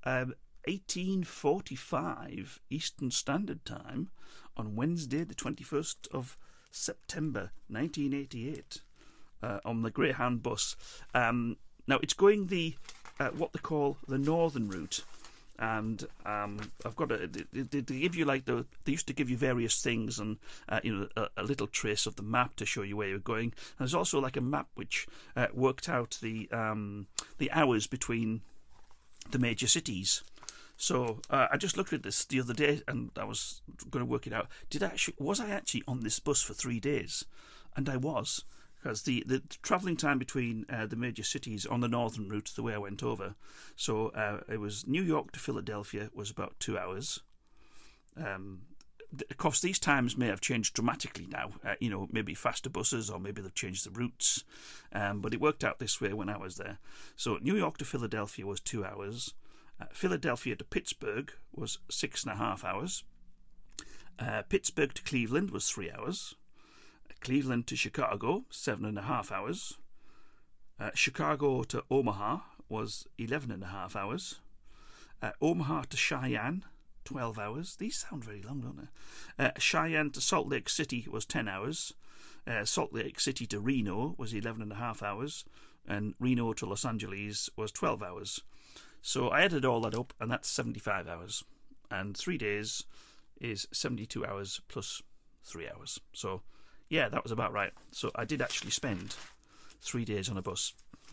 A: Um, 1845 Eastern Standard Time on Wednesday, the 21st of September 1988, uh, on the Greyhound bus. Um, now it's going the uh, what they call the northern route, and um, I've got a. They, they, give you like the. They used to give you various things and uh, you know a, a, little trace of the map to show you where you're going. And there's also like a map which uh, worked out the um, the hours between the major cities. So uh, I just looked at this the other day, and I was going to work it out. Did I actually was I actually on this bus for three days? And I was because the, the travelling time between uh, the major cities on the northern route, the way I went over, so uh, it was New York to Philadelphia was about two hours. Um, of course, these times may have changed dramatically now. Uh, you know, maybe faster buses, or maybe they've changed the routes. Um, but it worked out this way when I was there. So New York to Philadelphia was two hours. Uh, Philadelphia to Pittsburgh was six and a half hours. Uh, Pittsburgh to Cleveland was three hours. Uh, Cleveland to Chicago, seven and a half hours. Uh, Chicago to Omaha was eleven and a half hours. Omaha to Cheyenne, 12 hours. These sound very long, don't they? Cheyenne to Salt Lake City was 10 hours. Salt Lake City to Reno was 11 and a half hours. And Reno to Los Angeles was 12 hours. So I added all that up, and that's 75 hours. And three days is 72 hours plus three hours. So, yeah, that was about right. So I did actually spend three days on a bus. (laughs)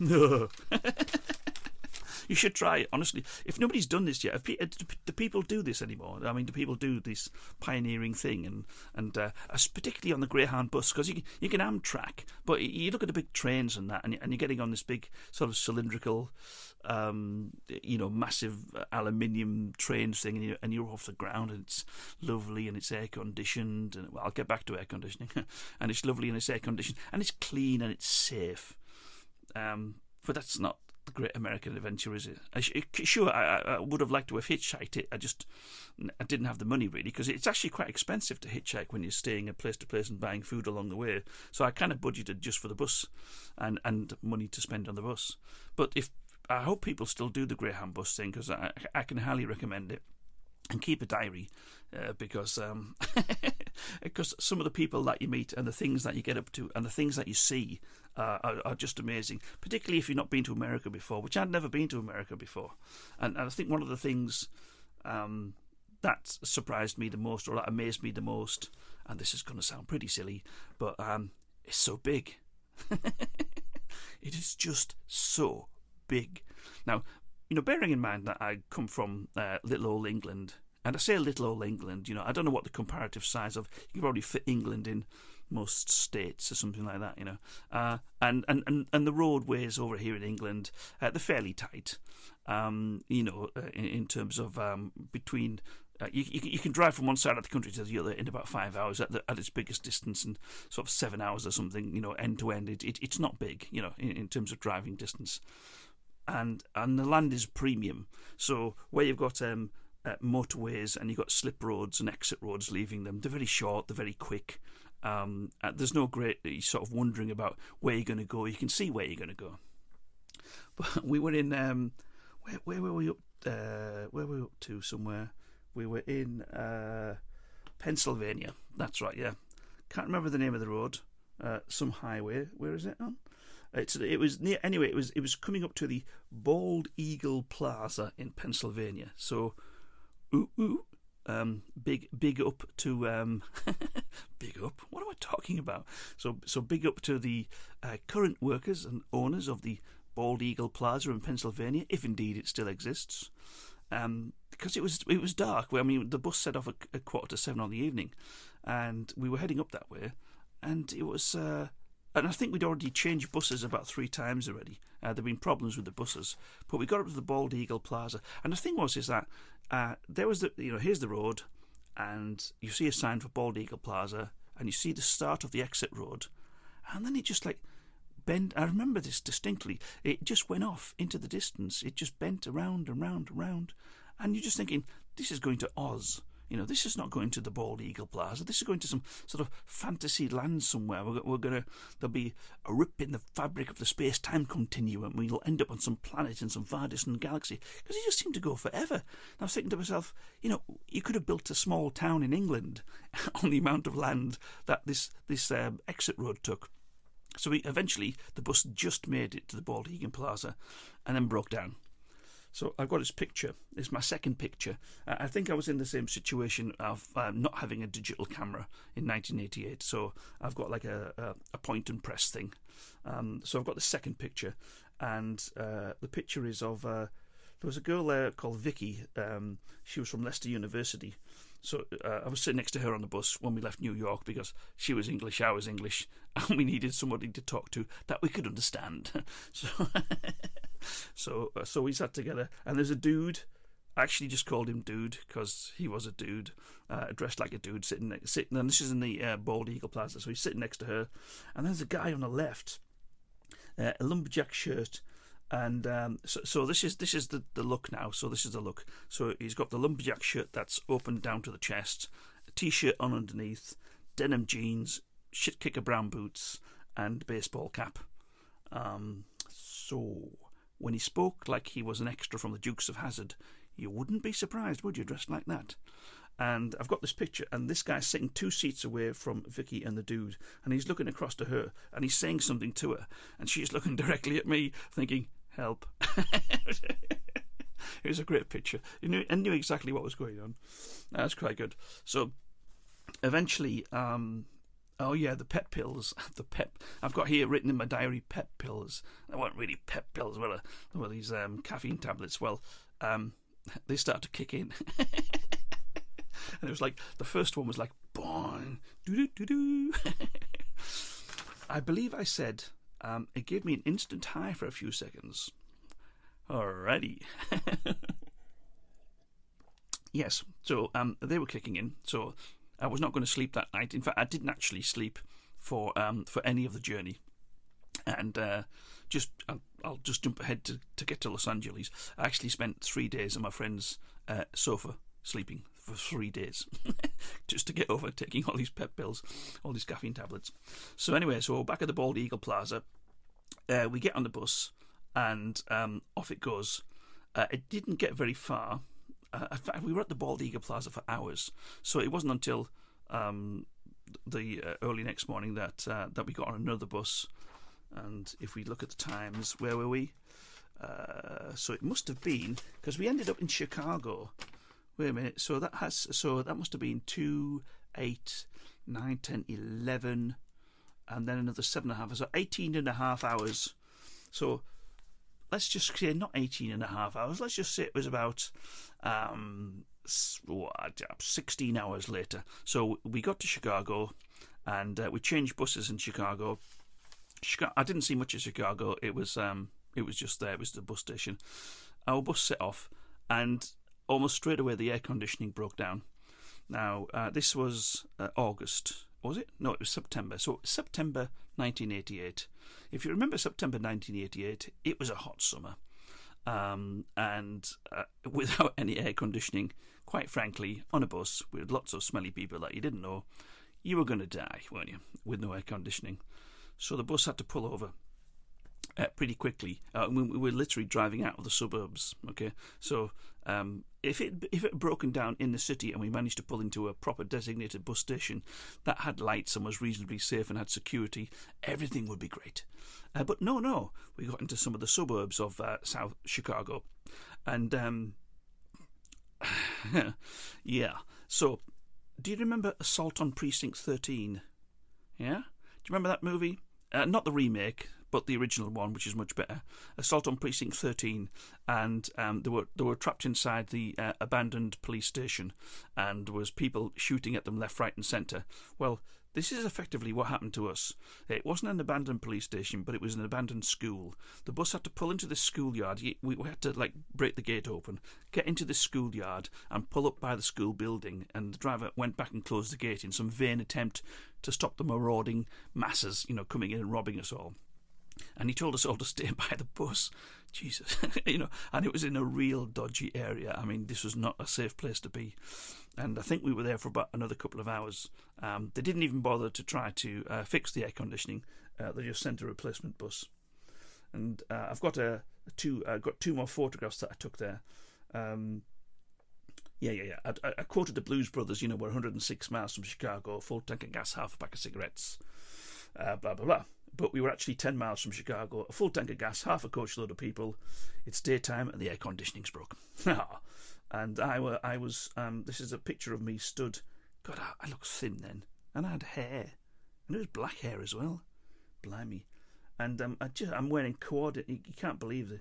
A: you should try it honestly. If nobody's done this yet, pe- do people do this anymore? I mean, do people do this pioneering thing and and uh, particularly on the Greyhound bus because you you can Amtrak, but you look at the big trains and that, and, and you're getting on this big sort of cylindrical, um, you know, massive aluminium trains thing, and, you, and you're off the ground, and it's lovely and it's air conditioned, and well, I'll get back to air conditioning, (laughs) and it's lovely and it's air conditioned, and it's clean and it's safe. Um, but that's not the great American adventure, is sure, I, I, would have liked to have hitchhiked it. I just I didn't have the money really because it's actually quite expensive to hitchhike when you're staying at place to place and buying food along the way. So I kind of budgeted just for the bus and and money to spend on the bus. But if I hope people still do the Greyhound bus thing because I, I can highly recommend it and keep a diary uh, because um, (laughs) because some of the people that you meet and the things that you get up to and the things that you see uh, are, are, just amazing. Particularly if you've not been to America before, which I'd never been to America before, and, and I think one of the things um, that surprised me the most or that amazed me the most, and this is going to sound pretty silly, but um, it's so big. (laughs) it is just so big. Now, you know, bearing in mind that I come from uh, little old England, and I say little old England, you know, I don't know what the comparative size of. You can probably fit England in most states or something like that, you know. Uh, and, and, and, and the roadways over here in England, uh, they're fairly tight, um, you know, uh, in, in, terms of um, between. Uh, you, you, you, can drive from one side of the country to the other in about five hours at, the, at its biggest distance, and sort of seven hours or something, you know, end to end. It, it, it's not big, you know, in, in terms of driving distance and and the land is premium. So where you've got um, uh, motorways and you've got slip roads and exit roads leaving them, they're very short, they're very quick. Um, uh, there's no great uh, sort of wondering about where you're going to go. You can see where you're going to go. (laughs) But we were in um, where where were we up? Uh, where were we up to? Somewhere we were in uh, Pennsylvania. That's right. Yeah, can't remember the name of the road. Uh, some highway. Where is it on? It's, it was near anyway. It was it was coming up to the Bald Eagle Plaza in Pennsylvania. So, ooh ooh, um, big big up to um, (laughs) big up. What am I talking about? So so big up to the uh, current workers and owners of the Bald Eagle Plaza in Pennsylvania, if indeed it still exists. Um, because it was it was dark. I mean, the bus set off at quarter to seven on the evening, and we were heading up that way, and it was. Uh, and I think we'd already changed buses about three times already. Uh, there'd been problems with the buses, but we got up to the Bald Eagle Plaza, and the thing was is that uh, there was the you know here's the road, and you see a sign for Bald Eagle Plaza, and you see the start of the exit road, and then it just like bent. I remember this distinctly. It just went off into the distance. It just bent around and round and round, and you're just thinking this is going to Oz. You know, this is not going to the Bald Eagle Plaza. This is going to some sort of fantasy land somewhere. We're, we're going to there'll be a rip in the fabric of the space-time continuum. We'll end up on some planet in some far distant galaxy because it just seemed to go forever. And I was thinking to myself, you know, you could have built a small town in England (laughs) on the amount of land that this this um, exit road took. So we, eventually, the bus just made it to the Bald Eagle Plaza, and then broke down. So I've got his picture. It's my second picture. I think I was in the same situation of uh, not having a digital camera in 1988. So I've got like a, a, a point and press thing. Um, so I've got the second picture, and uh, the picture is of uh, there was a girl there called Vicky. Um, she was from Leicester University. So uh, I was sitting next to her on the bus when we left New York because she was English, I was English, (laughs) and we needed somebody to talk to that we could understand. (laughs) so (laughs) so uh, so we sat together, and there's a dude. I actually just called him dude because he was a dude, uh, dressed like a dude, sitting sitting. And this is in the uh, Bald Eagle Plaza, so he's sitting next to her, and there's a guy on the left, uh, a lumberjack shirt, and um, so, so this is this is the, the look now. So this is the look. So he's got the lumberjack shirt that's open down to the chest, a t-shirt on underneath, denim jeans, shit kicker brown boots, and baseball cap. Um, so when he spoke like he was an extra from the Dukes of Hazzard, you wouldn't be surprised, would you, dressed like that? And I've got this picture, and this guy's sitting two seats away from Vicky and the dude, and he's looking across to her, and he's saying something to her, and she's (laughs) looking directly at me, thinking, "Help!" (laughs) it was a great picture. You knew, and knew exactly what was going on. That's quite good. So, eventually, um, Oh yeah, the pep pills. (laughs) The pep. I've got here written in my diary pep pills. They weren't really pep pills, were they? Were these um, caffeine tablets? Well, um, they start to kick in, and it was like the first one was like boing, doo doo doo doo. I believe I said um, it gave me an instant high for a few seconds. Alrighty. (laughs) yes, so um, they were kicking in. So I was not going to sleep that night. In fact, I didn't actually sleep for um, for any of the journey. And uh, just I'll, I'll, just jump ahead to, to get to Los Angeles. I actually spent three days on my friend's uh, sofa sleeping for three days (laughs) just to get over taking all these pep pills, all these caffeine tablets. So anyway, so back at the Bald Eagle Plaza, uh, we get on the bus and um, off it goes. Uh, it didn't get very far uh, in fact, we were at the Bald Eagle Plaza for hours, so it wasn't until um, the uh, early next morning that uh, that we got on another bus. And if we look at the times, where were we? Uh, so it must have been because we ended up in Chicago. Wait a minute. So that has so that must have been two, eight, nine, ten, eleven, and then another seven and a half. So eighteen and a half hours. So let's just say not 18 and a half hours, let's just say it was about um, 16 hours later. So we got to Chicago and uh, we changed buses in Chicago. Chicago. I didn't see much of Chicago. It was um, it was just there. It was the bus station. Our bus set off, and almost straight away the air conditioning broke down. Now uh, this was uh, August, was it? No, it was September. So September 1988. If you remember September 1988, it was a hot summer. Um, and uh, (laughs) without any air conditioning, quite frankly, on a bus with lots of smelly people that you didn't know, you were going to die, weren't you, with no air conditioning? So the bus had to pull over uh, pretty quickly. Uh, we, we, were literally driving out of the suburbs. Okay, so um, if it if it had broken down in the city and we managed to pull into a proper designated bus station that had lights and was reasonably safe and had security, everything would be great. Uh, but no, no, we got into some of the suburbs of uh, South Chicago, and um, (sighs) yeah. So, do you remember Assault on Precinct Thirteen? Yeah, do you remember that movie? Uh, not the remake, but the original one, which is much better. Assault on Precinct 13, and um, they were they were trapped inside the uh, abandoned police station, and was people shooting at them left, right, and centre. Well, this is effectively what happened to us. It wasn't an abandoned police station, but it was an abandoned school. The bus had to pull into the schoolyard. We had to like break the gate open, get into the schoolyard, and pull up by the school building. And the driver went back and closed the gate in some vain attempt to stop the marauding masses, you know, coming in and robbing us all and he told us all to stay (laughs) by the bus. Jesus, (laughs) you know, and it was in a real dodgy area. I mean, this was not a safe place to be. And I think we were there for about another couple of hours. Um, they didn't even bother to try to uh, fix the air conditioning. Uh, they just sent a replacement bus. And uh, I've got a, a two. I've got two more photographs that I took there. Um, yeah, yeah, yeah. I, I, quoted the Blues Brothers. You know, we're 106 miles from Chicago, full tank of gas, half a pack of cigarettes. Uh, blah blah blah but we were actually 10 miles from Chicago, a full tank of gas, half a coach load of people. It's daytime and the air conditioning's broke. (laughs) and I, were, I was, um, this is a picture of me stood. God, I, I looked thin then. And I had hair. And it was black hair as well. Blimey. And um, I just, I'm wearing coordinate. You can't believe it.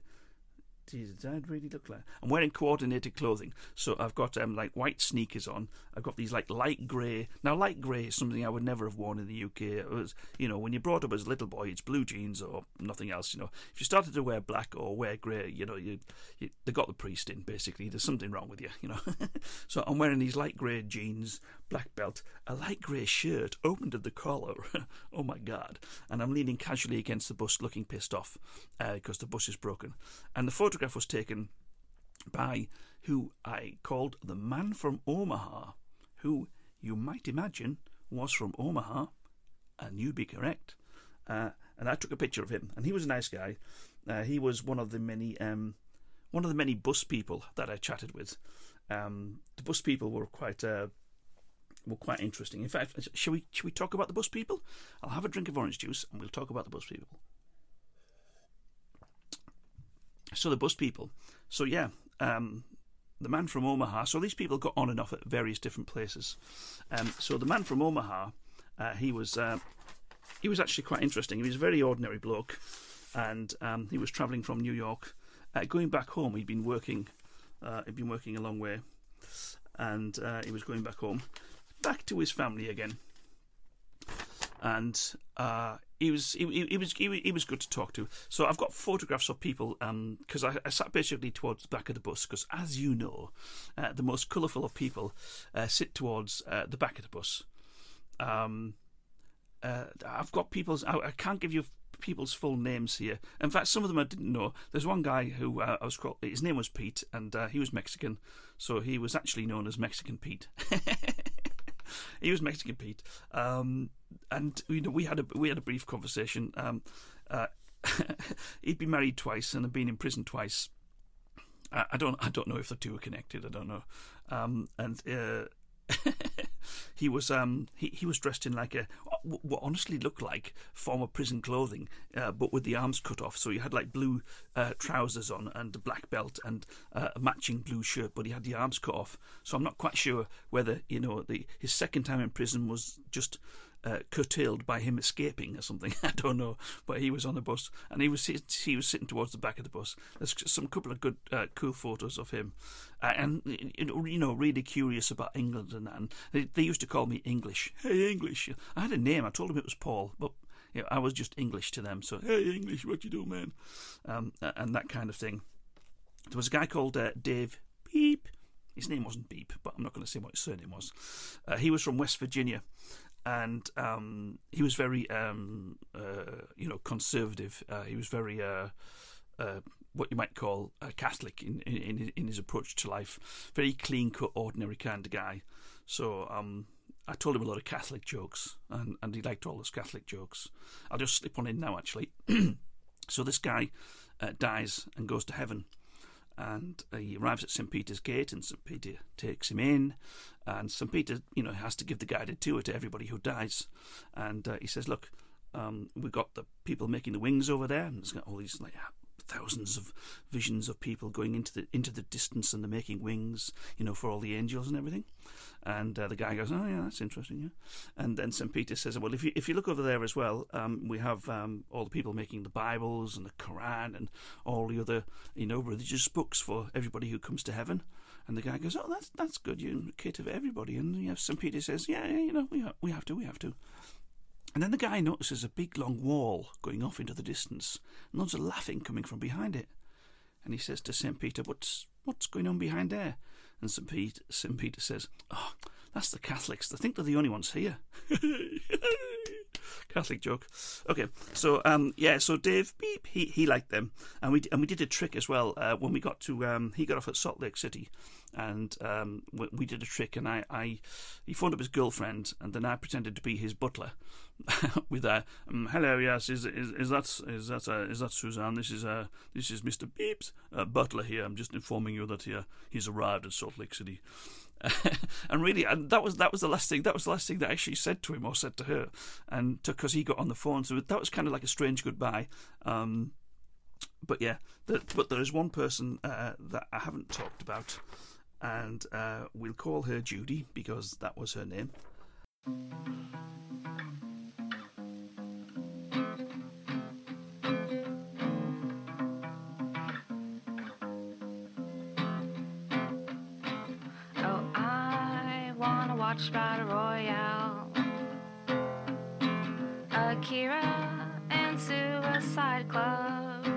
A: Jesus, I'd really look like. I'm wearing coordinated clothing, so I've got um, like white sneakers on. I've got these like light grey. Now, light grey is something I would never have worn in the UK. It was, you know, when you're brought up as a little boy, it's blue jeans or nothing else. You know, if you started to wear black or wear grey, you know, you, you they got the priest in. Basically, there's something wrong with you. You know, (laughs) so I'm wearing these light grey jeans, black belt, a light grey shirt, opened at the collar. (laughs) oh my god! And I'm leaning casually against the bus, looking pissed off uh, because the bus is broken. And the photograph was taken by who I called the man from Omaha, who you might imagine was from Omaha, and you'd be correct. Uh, and I took a picture of him, and he was a nice guy. Uh, he was one of the many um, one of the many bus people that I chatted with. Um, the bus people were quite uh, were quite interesting. In fact, shall we shall we talk about the bus people? I'll have a drink of orange juice, and we'll talk about the bus people. So the bus people. So yeah, um, the man from Omaha. So these people got on and off at various different places. Um, so the man from Omaha Uh, he was uh, he was actually quite interesting. He was a very ordinary bloke, and um, he was travelling from New York, uh, going back home. He'd been working, uh, he'd been working a long way, and uh, he was going back home, back to his family again. And uh, he was he, he, was he, he, was good to talk to. So I've got photographs of people because um, I, I, sat basically towards the back of the bus because, as you know, uh, the most colourful of people uh, sit towards uh, the back of the bus. Um, uh, I've got people's. I, I, can't give you people's full names here. In fact, some of them I didn't know. There's one guy who uh, I was called. His name was Pete, and uh, he was Mexican, so he was actually known as Mexican Pete. (laughs) he was Mexican Pete, um, and you know we had a we had a brief conversation. Um, uh, (laughs) he'd been married twice and had been in prison twice. I, I, don't I don't know if the two are connected. I don't know, um, and uh, (laughs) he was um, he, he was dressed in like a what honestly looked like former prison clothing, uh, but with the arms cut off. So he had like blue uh, trousers on and a black belt and uh, a matching blue shirt, but he had the arms cut off. So I'm not quite sure whether you know the his second time in prison was just uh, curtailed by him escaping or something. (laughs) I don't know, but he was on the bus and he was he was sitting towards the back of the bus. There's some couple of good, uh, cool photos of him, uh, and you know, really curious about England and that. And they, they, used to call me English. Hey, English. I had a name. I told him it was Paul, but you know, I was just English to them. So hey, English, what you do, man? Um, and that kind of thing. There was a guy called uh, Dave Beep. His name wasn't Beep, but I'm not going to say what his surname was. Uh, he was from West Virginia, and um, he was very, um, uh, you know, conservative. Uh, he was very, uh, uh what you might call a Catholic in, in in his approach to life. Very clean cut, ordinary kind of guy. So um, I told him a lot of Catholic jokes, and, and he liked all those Catholic jokes. I'll just slip one in now, actually. (clears throat) so this guy uh, dies and goes to heaven and he arrives at St. Peter's Gate, and St. Peter takes him in, and St. Peter, you know, has to give the guided tour to everybody who dies, and uh, he says, "Look, um, we've got the people making the wings over there, and there's got all these like thousands of visions of people going into the into the distance and they're making wings, you know, for all the angels and everything. And uh, the guy goes, "Oh yeah, that's interesting." Yeah. And then St Peter says, "Well, if you if you look over there as well, um, we have um, all the people making the Bibles and the Quran and all the other you know religious books for everybody who comes to heaven." And the guy goes, "Oh, that's that's good. You cater for everybody." And St Peter says, "Yeah, yeah, you know, we ha- we have to, we have to." And then the guy notices a big long wall going off into the distance, and lots of laughing coming from behind it. And he says to St. Peter, What's, what's going on behind there? And St. Peter, St. Peter says, Oh, that's the Catholics. They think they're the only ones here. (laughs) (laughs) Catholic joke. Okay, so um, yeah, so Dave beep he he liked them, and we and we did a trick as well uh, when we got to um, he got off at Salt Lake City, and um, we did a trick, and I, I he phoned up his girlfriend, and then I pretended to be his butler, (laughs) with a um, hello, yes, is is is that is that uh, is that Suzanne? This is uh this is Mister Beeps uh, butler here. I'm just informing you that he, uh, he's arrived at Salt Lake City. (laughs) and really, and that was that was the last thing. That was the last thing that I actually said to him or said to her, and because he got on the phone, so that was kind of like a strange goodbye. Um, but yeah, the, but there is one person uh, that I haven't talked about, and uh, we'll call her Judy because that was her name. Watch Battle Royale. Akira and Suicide Club.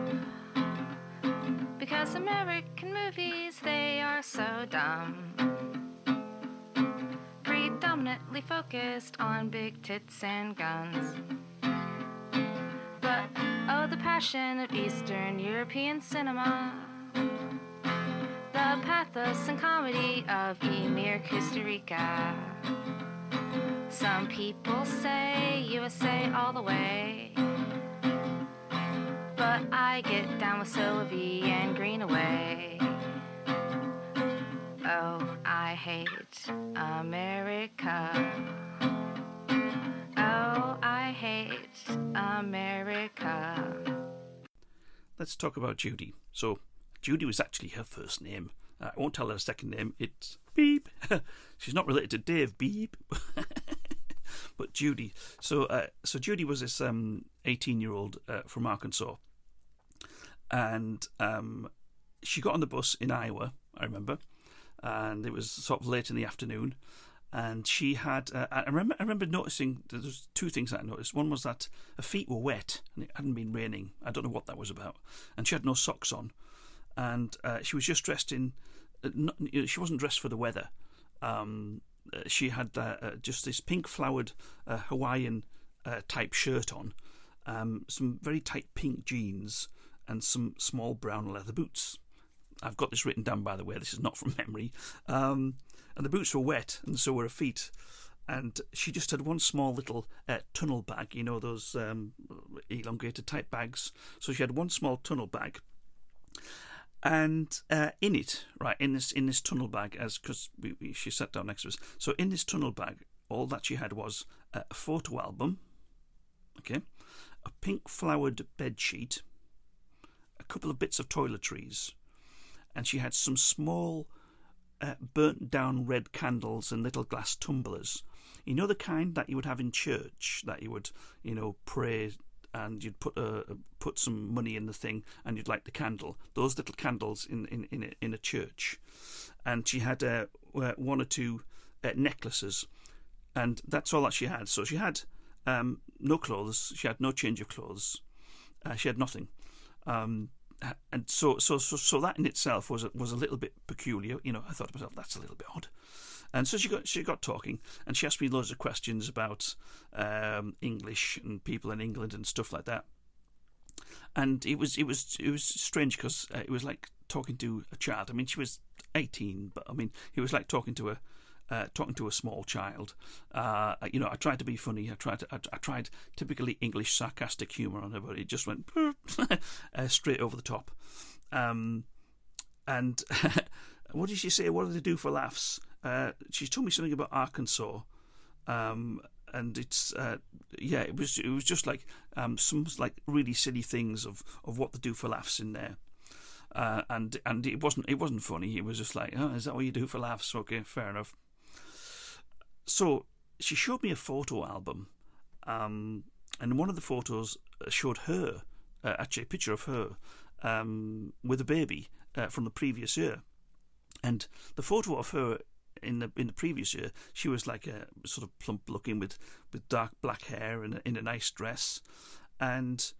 A: Because American movies, they are so dumb. Predominantly focused on big tits and guns. But oh, the passion of Eastern European cinema the pathos and comedy of Emir Kusturica. Some people say USA all the way. But I get down with Sylvie and Greenaway. Oh, I hate America. Oh, I hate America. Let's talk about Judy. So, Judy was actually her first name. Uh, I won't tell her second name. It's Beep. (laughs) She's not related to Dave Beep. (laughs) but Judy. So, uh, so Judy was this eighteen-year-old uh, from Arkansas, and um, she got on the bus in Iowa. I remember, and it was sort of late in the afternoon. And she had, uh, I remember, I remember noticing there was two things that I noticed. One was that her feet were wet and it hadn't been raining. I don't know what that was about. And she had no socks on, and uh, she was just dressed in. Uh, not, you know, she wasn't dressed for the weather. Um, uh, she had uh, just this pink flowered Hawaiian type shirt on, um, some very tight pink jeans, and some small brown leather boots. I've got this written down, by the way. This is not from (laughs) memory. Um, and the boots were wet, and so were her feet. And she just had one small little uh, tunnel bag, you know, those um, elongated type bags. So she had one small tunnel bag, and uh, in it, right in this in this tunnel bag, as because she sat down next to us. So in this tunnel bag, all that she had was a photo album, okay, a pink flowered bed sheet, a couple of bits of toiletries, and she had some small uh, burnt down red candles and little glass tumblers. You know the kind that you would have in church, that you would, you know, pray and you'd put a put some money in the thing and you'd light the candle. Those little candles in in in a, in a church, and she had uh, one or two uh, necklaces, and that's all that she had. So she had um, no clothes. She had no change of clothes. Uh, she had nothing. Um, and so, so, so, so that in itself was a, was a little bit peculiar. You know, I thought to myself, that's a little bit odd. And so she got she got talking, and she asked me loads of questions about um, English and people in England and stuff like that. And it was it was it was strange because uh, it was like talking to a child. I mean, she was eighteen, but I mean, it was like talking to a uh, talking to a small child. Uh, you know, I tried to be funny. I tried to, I, I tried typically English sarcastic humour on her, but it just went (laughs) uh, straight over the top. Um, and (laughs) what did she say? What do they do for laughs? Uh, she told me something about Arkansas. Um, and it's uh, yeah, it was it was just like um, some like really silly things of, of what they do for laughs in there. Uh, and and it wasn't it wasn't funny. It was just like, oh, is that what you do for laughs? Okay, fair enough. So she showed me a photo album, um, and one of the photos showed her, uh, actually a picture of her um, with a baby uh, from the previous year, and the photo of her in the in the previous year, she was like a sort of plump looking with, with dark black hair and in a nice dress, and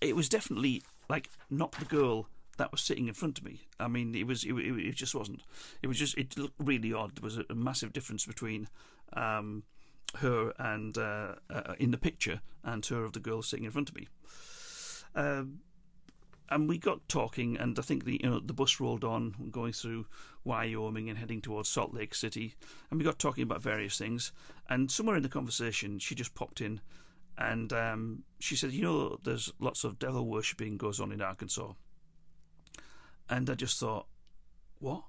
A: it was definitely like not the girl that was sitting in front of me. I mean, it was it, it, just wasn't. It was just it looked really odd. There was a massive difference between um, her and uh, uh, in the picture and her of the girl sitting in front of me. Um, and we got talking, and I think the you know the bus rolled on, going through Wyoming and heading towards Salt Lake City, and we got talking about various things. And somewhere in the conversation, she just popped in, and um, she said, "You know, there's lots of devil worshipping goes on in Arkansas." and I just thought, what?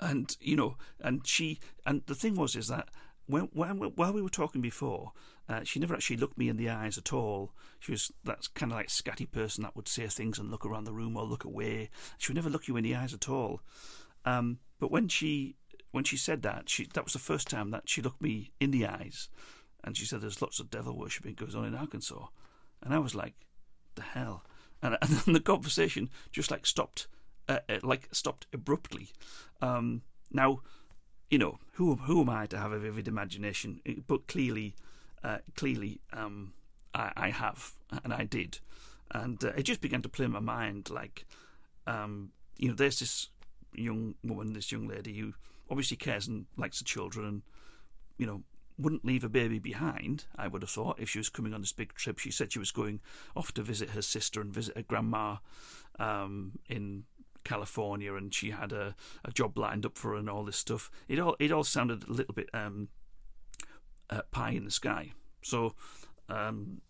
A: And you know, and she, and the thing was, is that when, when while we were talking before, uh, she never actually looked me in the eyes at all. She was that kind of like scatty person that would say things and look around the room or look away. She would never look you in the eyes at all. Um, but when she when she said that, she that was the first time that she looked me in the eyes, and she said, "There's lots of devil worshipping goes on in Arkansas," and I was like, "The hell!" And, (laughs) and then the conversation just like stopped uh, uh, like stopped abruptly. Um, now, you know, who who am I to have a vivid imagination? But clearly, uh, clearly, um, I, I, have, and I did, and uh, it just began to play in my mind. Like, um, you know, there's this young woman, this young lady who obviously cares and likes the children, and you know, wouldn't leave a baby behind. I would have thought if she was coming on this big trip. She said she was going off to visit her sister and visit her grandma um, in California and she had a, a job lined up for her and all this stuff. It all it all sounded a little bit um, uh, pie in the sky. So um,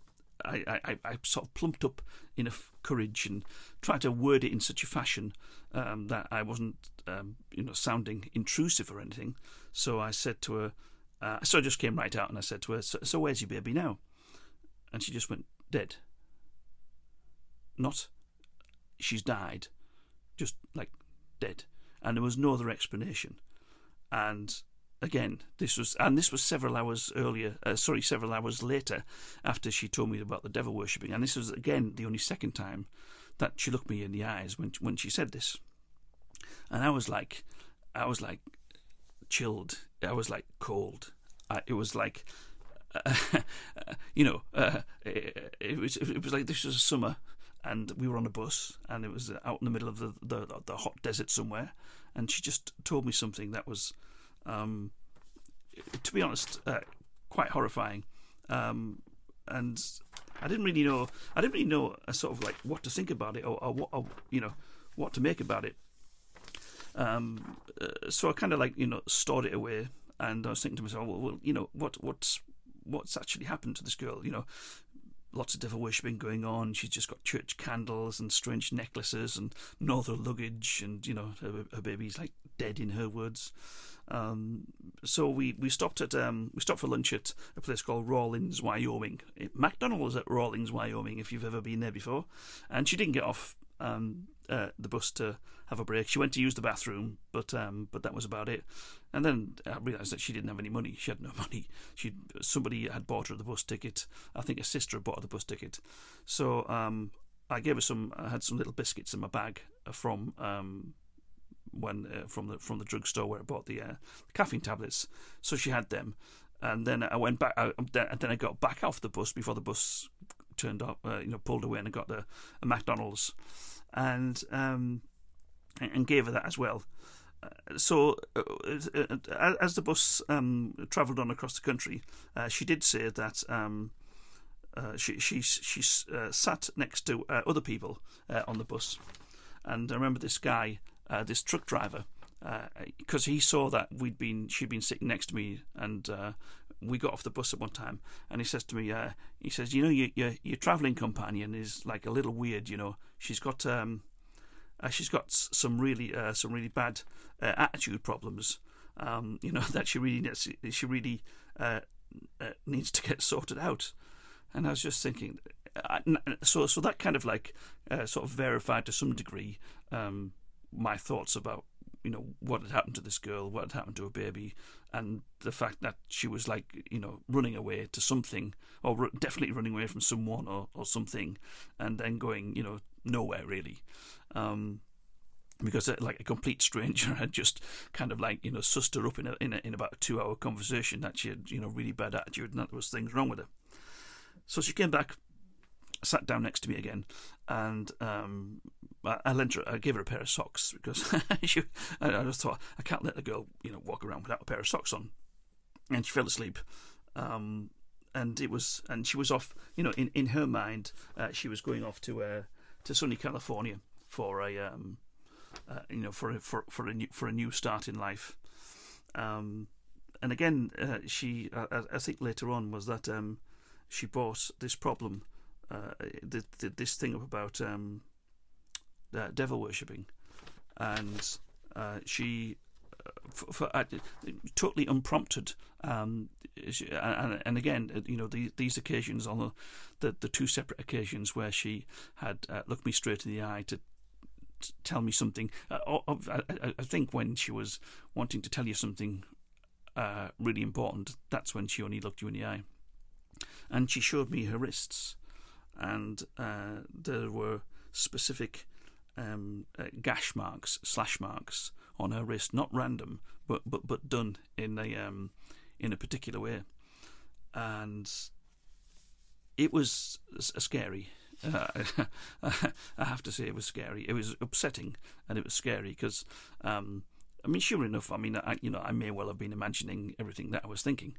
A: I, I, I, sort of plumped up enough courage and tried to word it in such a fashion um, that I wasn't, um, you know, sounding intrusive or anything. So I said to her, uh, so I just came right out and I said to her, so, so where's your baby now? And she just went, dead. Not, she's died just like dead, and there was no other explanation. And again, this was, and this was several hours earlier. Uh, sorry, several hours later, after she told me about the devil worshipping, and this was again the only second time that she looked me in the eyes when when she said this, and I was like, I was like chilled. I was like cold. I, it was like. Uh, (laughs) you know, uh, it, it, was it was like this was a summer, and we were on a bus, and it was out in the middle of the the, the hot desert somewhere, and she just told me something that was um, to be honest, uh, quite horrifying. Um, and I didn't really know. I didn't really know a sort of like what to think about it, or, or what, or, you know, what to make about it. Um, uh, so I kind of like you know stored it away, and I was thinking to myself, well, well, you know, what what's what's actually happened to this girl? You know, lots of devil worshipping going on. She's just got church candles and strange necklaces and no other luggage, and you know, her, her baby's like dead in her words. Um, so we, we stopped at um, we stopped for lunch at a place called Rawlins, Wyoming. McDonald's at Rawlins, Wyoming, if you've ever been there before. And she didn't get off um, uh, the bus to have a break. She went to use the bathroom, but um, but that was about it. And then I realised that she didn't have any money. She had no (laughs) money. She somebody had bought her the bus ticket. I think a sister had bought her the bus ticket. So um, I gave her some. I had some little biscuits in my bag from um, when uh, from the from the drugstore where I bought the, uh, caffeine tablets. So she had them, and then I went back. I, and then I got back off the bus before the bus turned up. Uh, you know, pulled away and I got the a McDonald's, and um, and gave her that as well. Uh, so, uh, uh, as the bus um, travelled on across the country, she did say that um, she she she sat next to other people on the bus, and I remember this guy uh, this truck driver because uh, he saw that we'd been she'd been sitting next to me and uh, we got off the bus at one time and he says to me uh, he says you know your, your your traveling companion is like a little weird you know. She's got um uh, she's got some really uh, some really bad attitude problems um, (laughs) you know that she really needs, she really needs to get sorted out. And I was just thinking so so that kind of like sort of verified to some degree um, my thoughts about you know what had happened to this girl, what had happened to her baby, and the fact that she was like you know running away to something, or definitely running away from someone or, or something, and then going you know nowhere really. Um, because uh, like a complete stranger (laughs) had just kind of like you know sussed her up in a, in, a, in about a two hour conversation that she had you know really bad attitude and that there was things wrong with her. So she came back sat down next to me again, and um, I, lent her, I gave her a pair of socks because (laughs) she, I, just thought I can't let the girl, you know, walk around without a pair of socks on, and she fell asleep. Um, and it was, and she was off. You know, in, in her mind, uh, she was going off to uh, to sunny California for a, um, uh, you know, for a, for for a new for a new start in life. Um, and again, uh, she, I, I, think later on was that um, she bought this problem uh, the, the, this thing about um, uh, devil worshipping, and uh, she, uh, for, for uh, totally unprompted, um, she, and, and, again, uh, you know, the, these occasions on the, the, the two separate occasions where she had looked me straight in the eye to tell me something. I, I, think when she was wanting to tell you something uh, really important, that's when she only looked you in the eye. And she showed me her wrists, and uh, there were specific um, uh, gash marks, slash marks on her wrist, not random, but but but done in a um, in a particular way, and it was a scary. Uh, (laughs) I have to say, it was scary. It was upsetting, and it was scary because, um, I mean, sure enough, I mean, I, you know, I may well have been imagining everything that I was thinking,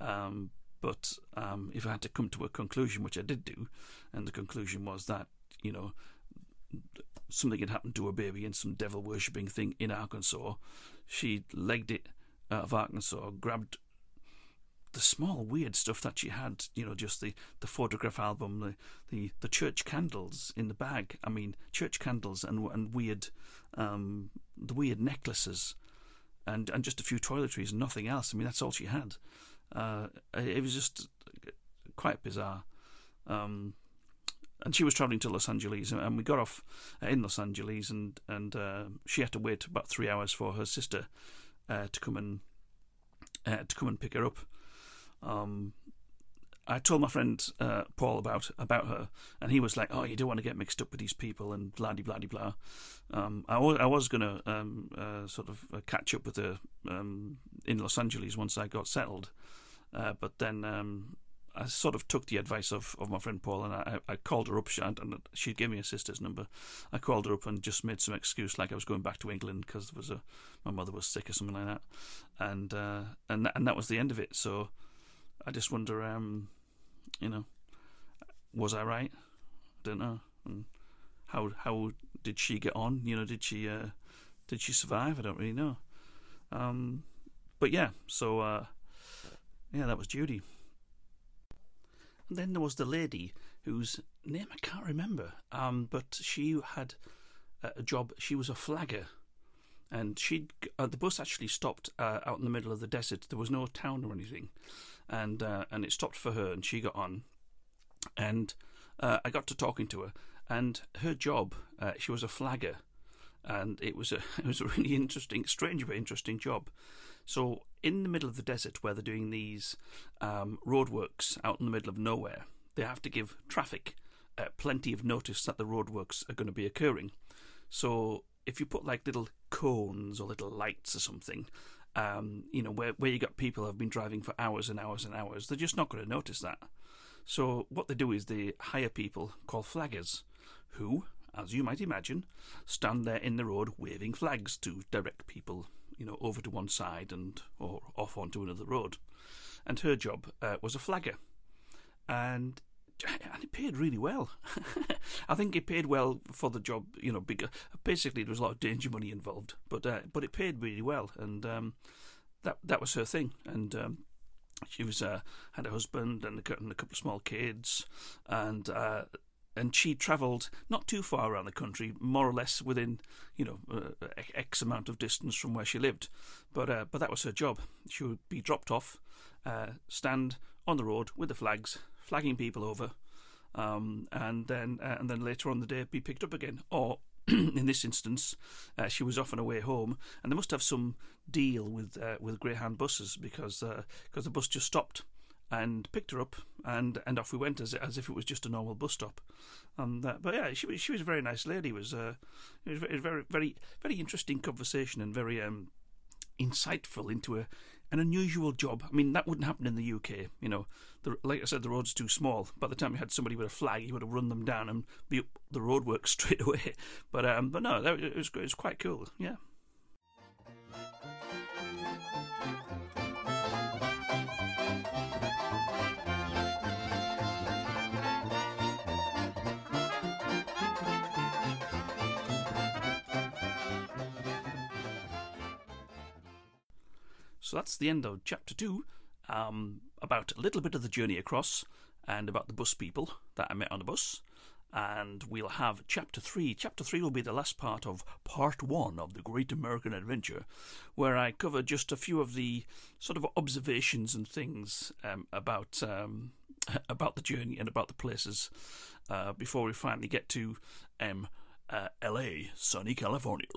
A: um, but um, if I had to come to a conclusion, which I did do, and the conclusion was that you know something had happened to a baby in some devil worshipping thing in Arkansas, she legged it out of Arkansas, grabbed the small weird stuff that she had, you know, just the, the photograph album, the, the, the church candles in the bag. I mean, church candles and and weird, um, the weird necklaces, and and just a few toiletries and nothing else. I mean, that's all she had. Uh, it was just quite bizarre. Um, and she was travelling to Los Angeles, and we got off in Los Angeles, and and uh, she had to wait about three hours for her sister uh, to come and uh, to come and pick her up. Um, I told my friend uh, Paul about about her, and he was like, "Oh, you don't want to get mixed up with these people," and blah blah blah blah. Um, I, w- I was gonna um, uh, sort of uh, catch up with her um, in Los Angeles once I got settled, uh, but then um, I sort of took the advice of, of my friend Paul, and I, I called her up, and she gave me her sister's number. I called her up and just made some excuse, like I was going back to England because was a my mother was sick or something like that, and uh, and and that was the end of it. So. I just wonder, um, you know, was I right? I don't know. And how how did she get on? You know, did she uh, did she survive? I don't really know. Um, but yeah, so uh, yeah, that was Judy. And then there was the lady whose name I can't remember, um, but she had a job. She was a flagger and she uh, the bus actually stopped uh, out in the middle of the desert. There was no town or anything, and uh, and it stopped for her, and she got on, and uh, I got to talking to her, and her job, uh, she was a flagger, and it was a (laughs) it was a really interesting, strange but interesting job. So in the middle of the desert, where they're doing these um, roadworks out in the middle of nowhere, they have to give traffic uh, plenty of notice that the roadworks are going to be occurring. So if you put like little cones or little lights or something, um, you know, where, where you got people have been driving for hours and hours and hours, they're just not going to notice that. So what they do is they hire people called flaggers, who, as you might imagine, stand there in the road waving flags to direct people, you know, over to one side and or off onto another road. And her job uh, was a flagger, and and it paid really well. (laughs) I think it paid well for the job, you know. Bigger, basically, there was a lot of danger money involved, but uh, but it paid really well, and um, that that was her thing. And um, she was uh, had a husband and a, couple of small kids, and uh, and she travelled not too far around the country, more or less within you know uh, x amount of distance from where she lived. But uh, but that was her job. She would be dropped off, uh, stand on the road with the flags flagging people over, um, and then uh, and then later on the day be picked up again. Or (clears throat) in this instance, uh, she was off on her way home, and they must have some deal with uh, with Greyhound buses because because the bus just stopped and picked her up, and, and off we went as as if it was just a normal bus stop. Um, but yeah, she was she was a very nice lady. It was uh, it was very very very very interesting conversation and very um, insightful into a an unusual job. I mean, that wouldn't happen in the UK. You know, the, like I said, the road's too small. By the time you had somebody with a flag, you would have run them down and be up the roadwork (laughs) straight away. But um, but no, that, it was it was quite cool. Yeah. So that's the end of chapter two, um, about a little bit of the journey across and about the bus people that I met on the bus. And we'll have chapter three. Chapter three will be the last part of part one of the Great American Adventure, where I cover just a few of the sort of observations and things um, about um, (laughs) about the journey and about the places uh, before we finally get to um, uh, L.A., sunny California.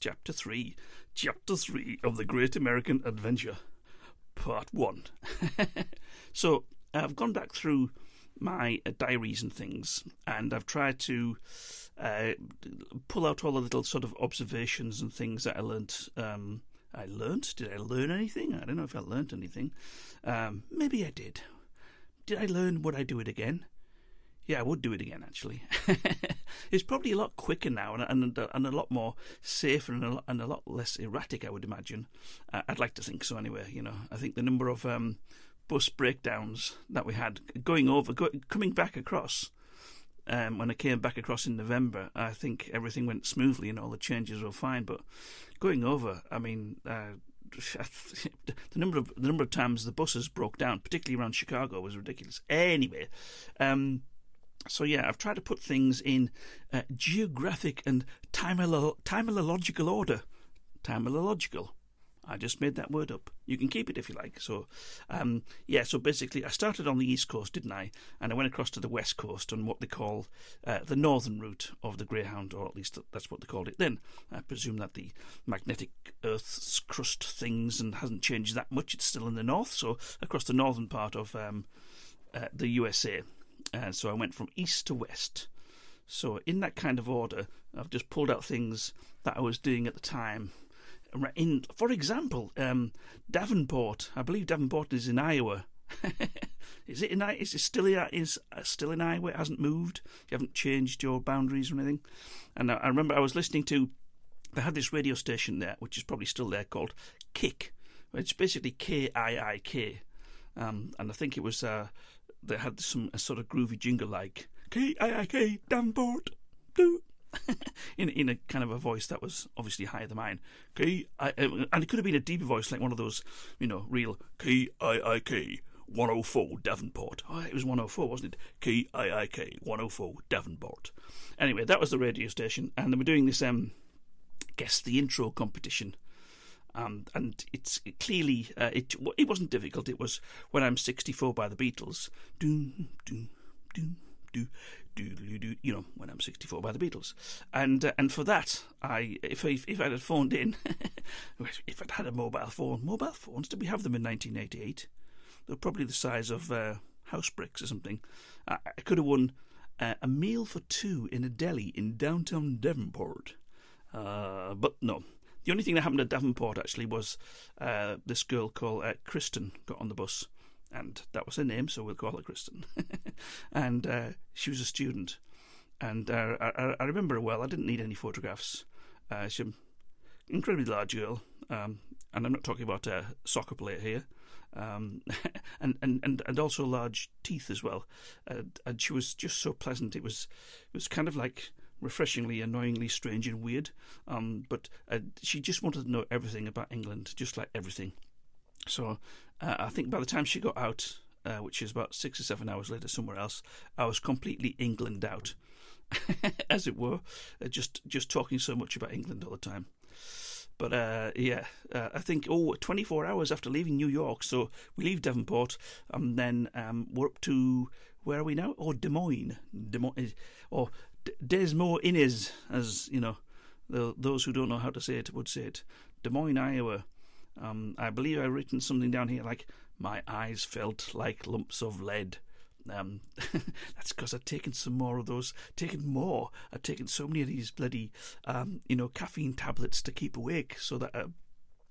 A: Chapter three. Chapter three of the Great American Adventure, part one. (laughs) so I've gone back through my uh, diaries and things, and I've tried to uh, pull out all the little sort of observations and things that I learnt. Um, I learnt. Did I learn anything? I don't know if I learnt anything. Um, maybe I did. Did I learn? Would I do it again? Yeah, I would do it again. Actually, (laughs) it's probably a lot quicker now and and, and a lot more safer and a lot, and a lot less erratic. I would imagine. Uh, I'd like to think so. Anyway, you know, I think the number of um, bus breakdowns that we had going over, go, coming back across. Um, when I came back across in November, I think everything went smoothly and all the changes were fine. But going over, I mean, uh, (laughs) the number of the number of times the buses broke down, particularly around Chicago, was ridiculous. Anyway, um, so yeah, I've tried to put things in uh, geographic and timological order. Timological. I just made that word up. You can keep it if you like. So, um, yeah, so basically, I started on the east coast, didn't I? And I went across to the west coast on what they call uh, the northern route of the Greyhound, or at least that's what they called it then. I presume that the magnetic Earth's crust things and hasn't changed that much. It's still in the north, so across the northern part of um, uh, the USA. Uh, so I went from east to west. So, in that kind of order, I've just pulled out things that I was doing at the time in, for example, um, Davenport. I believe Davenport is in Iowa. (laughs) is it in? Is it still in? Is uh, still in Iowa? It hasn't moved. You haven't changed your boundaries or anything. And I, I remember I was listening to. They had this radio station there, which is probably still there, called Kick. It's basically K I I K, um, and I think it was. Uh, they had some a sort of groovy jingle like K I I K Davenport. Do (laughs) in in a kind of a voice that was obviously higher than mine. K I, and it could have been a deeper voice, like one of those, you know, real K I I K 104 Davenport. Oh, it was 104, wasn't it? K I I K 104 Davenport. Anyway, that was the radio station, and they were doing this um, guess the intro competition. Um, and it's it clearly uh, it it wasn't difficult. It was when I'm 64 by the Beatles. Do do do do do you know when I'm 64 by the Beatles, and uh, and for that I if I, if I'd had phoned in, (laughs) if I'd had a mobile phone, mobile phones did we have them in 1988? They were probably the size of uh, house bricks or something. I, I could have won uh, a meal for two in a deli in downtown Davenport, uh, but no. The only thing that happened at Davenport actually was uh, this girl called uh, Kristen got on the bus and that was her name, so we'll call her Kristen. (laughs) and uh, she was a student, and uh, I, I, remember her well. I didn't need any photographs. Uh, she's an incredibly large girl, um, and I'm not talking about a soccer player here. Um, (laughs) and, and, and, and also large teeth as well. and she was just so pleasant. It was it was kind of like refreshingly, annoyingly strange and weird. Um, but uh, she just wanted to know everything about England, just like everything. So uh, I think by the time she got out, uh, which is about six or seven hours later somewhere else, I was completely England out, (laughs) as it were, uh, just just talking so much about England all the time. But uh, yeah, uh, I think oh, 24 hours after leaving New York, so we leave Davenport, and then um, we're up to where are we now? Oh, Des Moines, Des Moines, eh, or Des Moines Innes, as you know, the, those who don't know how to say it would say it. Des Moines, Iowa. Um, I believe I've written something down here like, my eyes felt like lumps of lead. Um, (laughs) that's because I'd taken some more of those, taken more. I'd taken so many of these bloody, um, you know, caffeine tablets to keep awake so that, uh,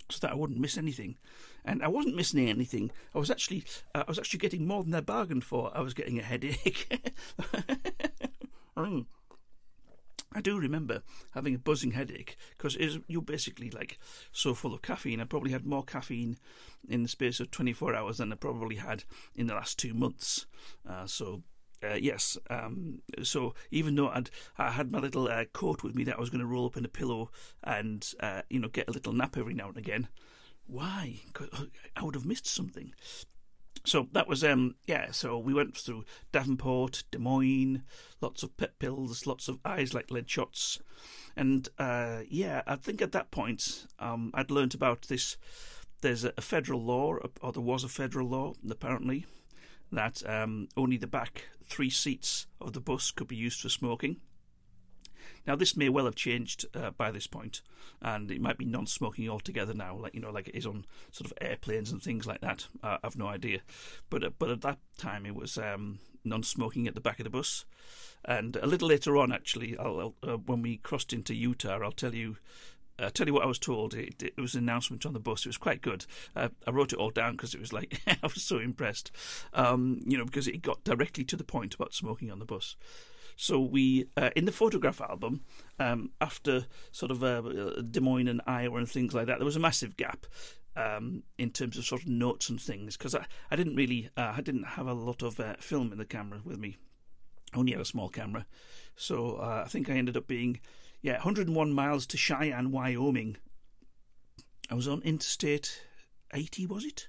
A: so that I wouldn't miss anything. And I wasn't missing anything. I was actually, uh, I was actually getting more than I bargained for. I was getting a headache. (laughs) mm. I do remember having a buzzing headache because you're basically like so full of caffeine. I probably had more caffeine in the space of 24 hours than I probably had in the last two months. Uh, so uh, yes, um, so even though I'd I had my little uh, coat with me that I was going to roll up in a pillow and uh, you know get a little nap every now and again, why? I would have missed something. So that was um yeah. So we went through Davenport, Des Moines, lots of pet pills, lots of eyes like lead shots, and uh, yeah, I think at that point um, I'd learnt about this. There's a, federal law, or there was a federal law, apparently, that um, only the back three seats of the bus could be used for smoking. Now, this may well have changed uh, by this point, and it might be non-smoking altogether now, like you know, like it is on sort of airplanes and things like that. Uh, I've no idea, but uh, but at that time it was um, non-smoking at the back of the bus, and a little later on, actually, I'll, I'll, uh, when we crossed into Utah, I'll tell you I'll uh, tell you what I was told. It, it, was an announcement on the bus. It was quite good. Uh, I wrote it all down because it was like (laughs) I was so impressed. Um, you know, because it got directly to the point about smoking on the bus. So we, uh, in the photograph album, um, after sort of uh, Des Moines and Iowa and things like that, there was a massive gap. Um, in terms of sort of notes and things, because I, I didn't really, uh, I didn't have a lot of uh, film in the camera with me. I only had a small camera, so I think I ended up being yeah, 101 miles to Cheyenne, Wyoming. I was on Interstate 80, was it?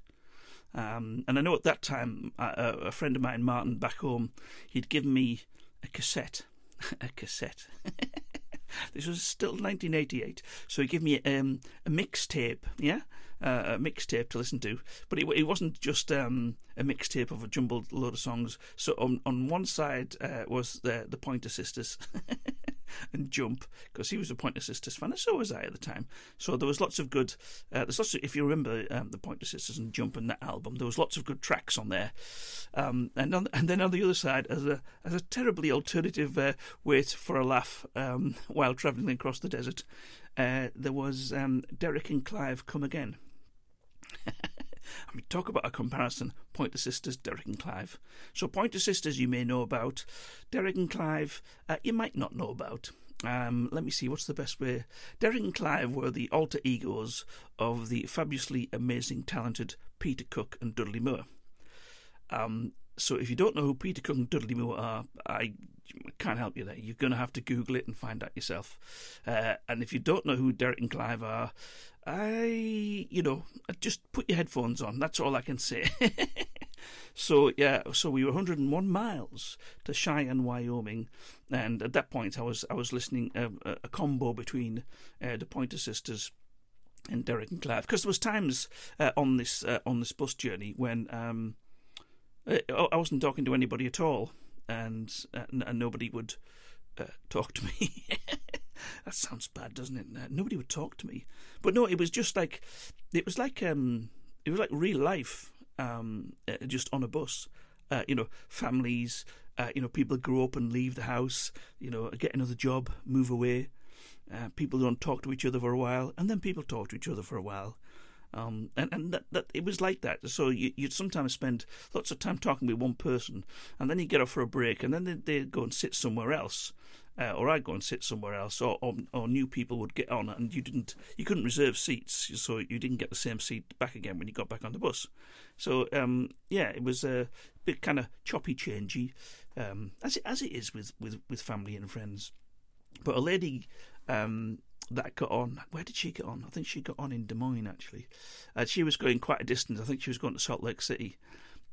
A: Um, and I know at that time, uh, a friend of mine, Martin, back home, he'd given me a cassette. (laughs) a cassette. (laughs) this was still 1988. So he gave me um, a mixtape, yeah? Uh, a mixtape to listen to. But it, it wasn't just um, a mixtape of a jumbled load of songs. So on, on one side uh, was the, the Pointer Sisters. (laughs) (laughs) and Jump because he was a Pointer Sisters fan, and so was I at the time. So there was lots of good. Uh, there's lots of, if you remember um, the Pointer Sisters and Jump and that album, there was lots of good tracks on there. Um, and on, and then on the other side, as a as a terribly alternative uh, wait for a laugh um, (laughs) while travelling across the desert, uh, there was um, Derek and Clive Come Again. (laughs) I mean, talk about a comparison. Pointer Sisters, Derek and Clive. So, Pointer Sisters, you may know about. Derek and Clive, uh, you might not know about. Um, let me see, what's the best way? Derek and Clive were the alter egos of the fabulously amazing, talented Peter Cook and Dudley Moore. Um, so, if you don't know who Peter Cook and Dudley Moore are, I can't help you there. You're going to have to Google it and find out yourself. Uh, and if you don't know who Derek and Clive are, I, you know, just put your headphones on. That's all I can say. (laughs) so yeah, so we were 101 miles to Cheyenne, Wyoming, and at that point I was I was listening a, uh, a combo between uh, the Pointer Sisters and Derek and Clive because there was times uh, on this uh, on this bus journey when um, I wasn't talking to anybody at all, and uh, and nobody would talk to me. (laughs) that sounds bad, doesn't it? nobody would talk to me. But no, it was just like it was like um, it was like real life, um, uh, just on a bus. Uh, you know, families. Uh, you know, people grow up and leave the house. You know, get another job, move away. Uh, people don't talk to each other for a while, and then people talk to each other for a while. Um, and and that, that it was like that. So you, would sometimes spend lots of time talking with one person, and then you get off for a break, and then they, they go and sit somewhere else, uh, or I'd go and sit somewhere else, or, or, or new people would get on, and you didn't, you couldn't reserve seats, so you didn't get the same seat back again when you got back on the bus. So um, yeah, it was a bit kind of choppy, changey, um, as it as it is with, with, with family and friends. But a lady um, that got on. Where did she get on? I think she got on in Des Moines actually. Uh, she was going quite a distance. I think she was going to Salt Lake City,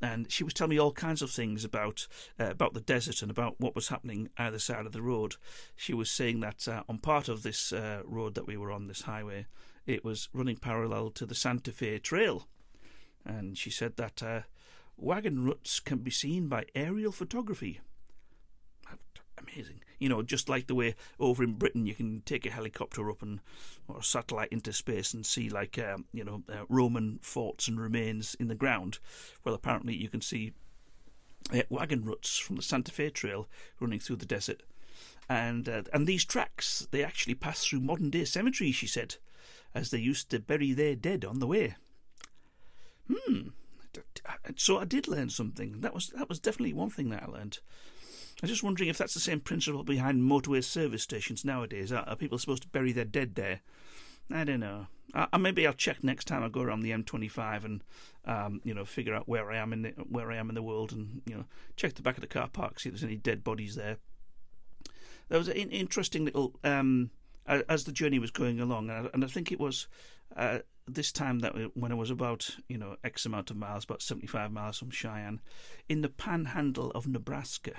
A: and she was telling me all kinds of things about uh, about the desert and about what was happening either side of the road. She was saying that uh, on part of this uh, road that we were on, this highway, it was running parallel to the Santa Fe Trail, and she said that uh, wagon ruts can be seen by aerial photography. Amazing you know, just like the way over in Britain you can take a helicopter up and or a satellite into space and see like um, you know uh, Roman forts and remains in the ground. Well, apparently you can see uh, wagon ruts from the Santa Fe Trail running through the desert, and uh, and these tracks they actually pass through modern day cemeteries. She said, as they used to bury their dead on the way. Hmm. So I did learn something. That was that was definitely one thing that I learned. I'm just wondering if that's the same principle behind motorway service stations nowadays. Are, are people supposed to bury their dead there? I don't know. I, maybe I'll check next time I go around the M25 and um, you know figure out where I am in the, where I am in the world and you know check the back of the car park see if there's any dead bodies there. There was an interesting little um, as the journey was going along, and I think it was uh, this time that when I was about you know X amount of miles, about 75 miles from Cheyenne, in the Panhandle of Nebraska.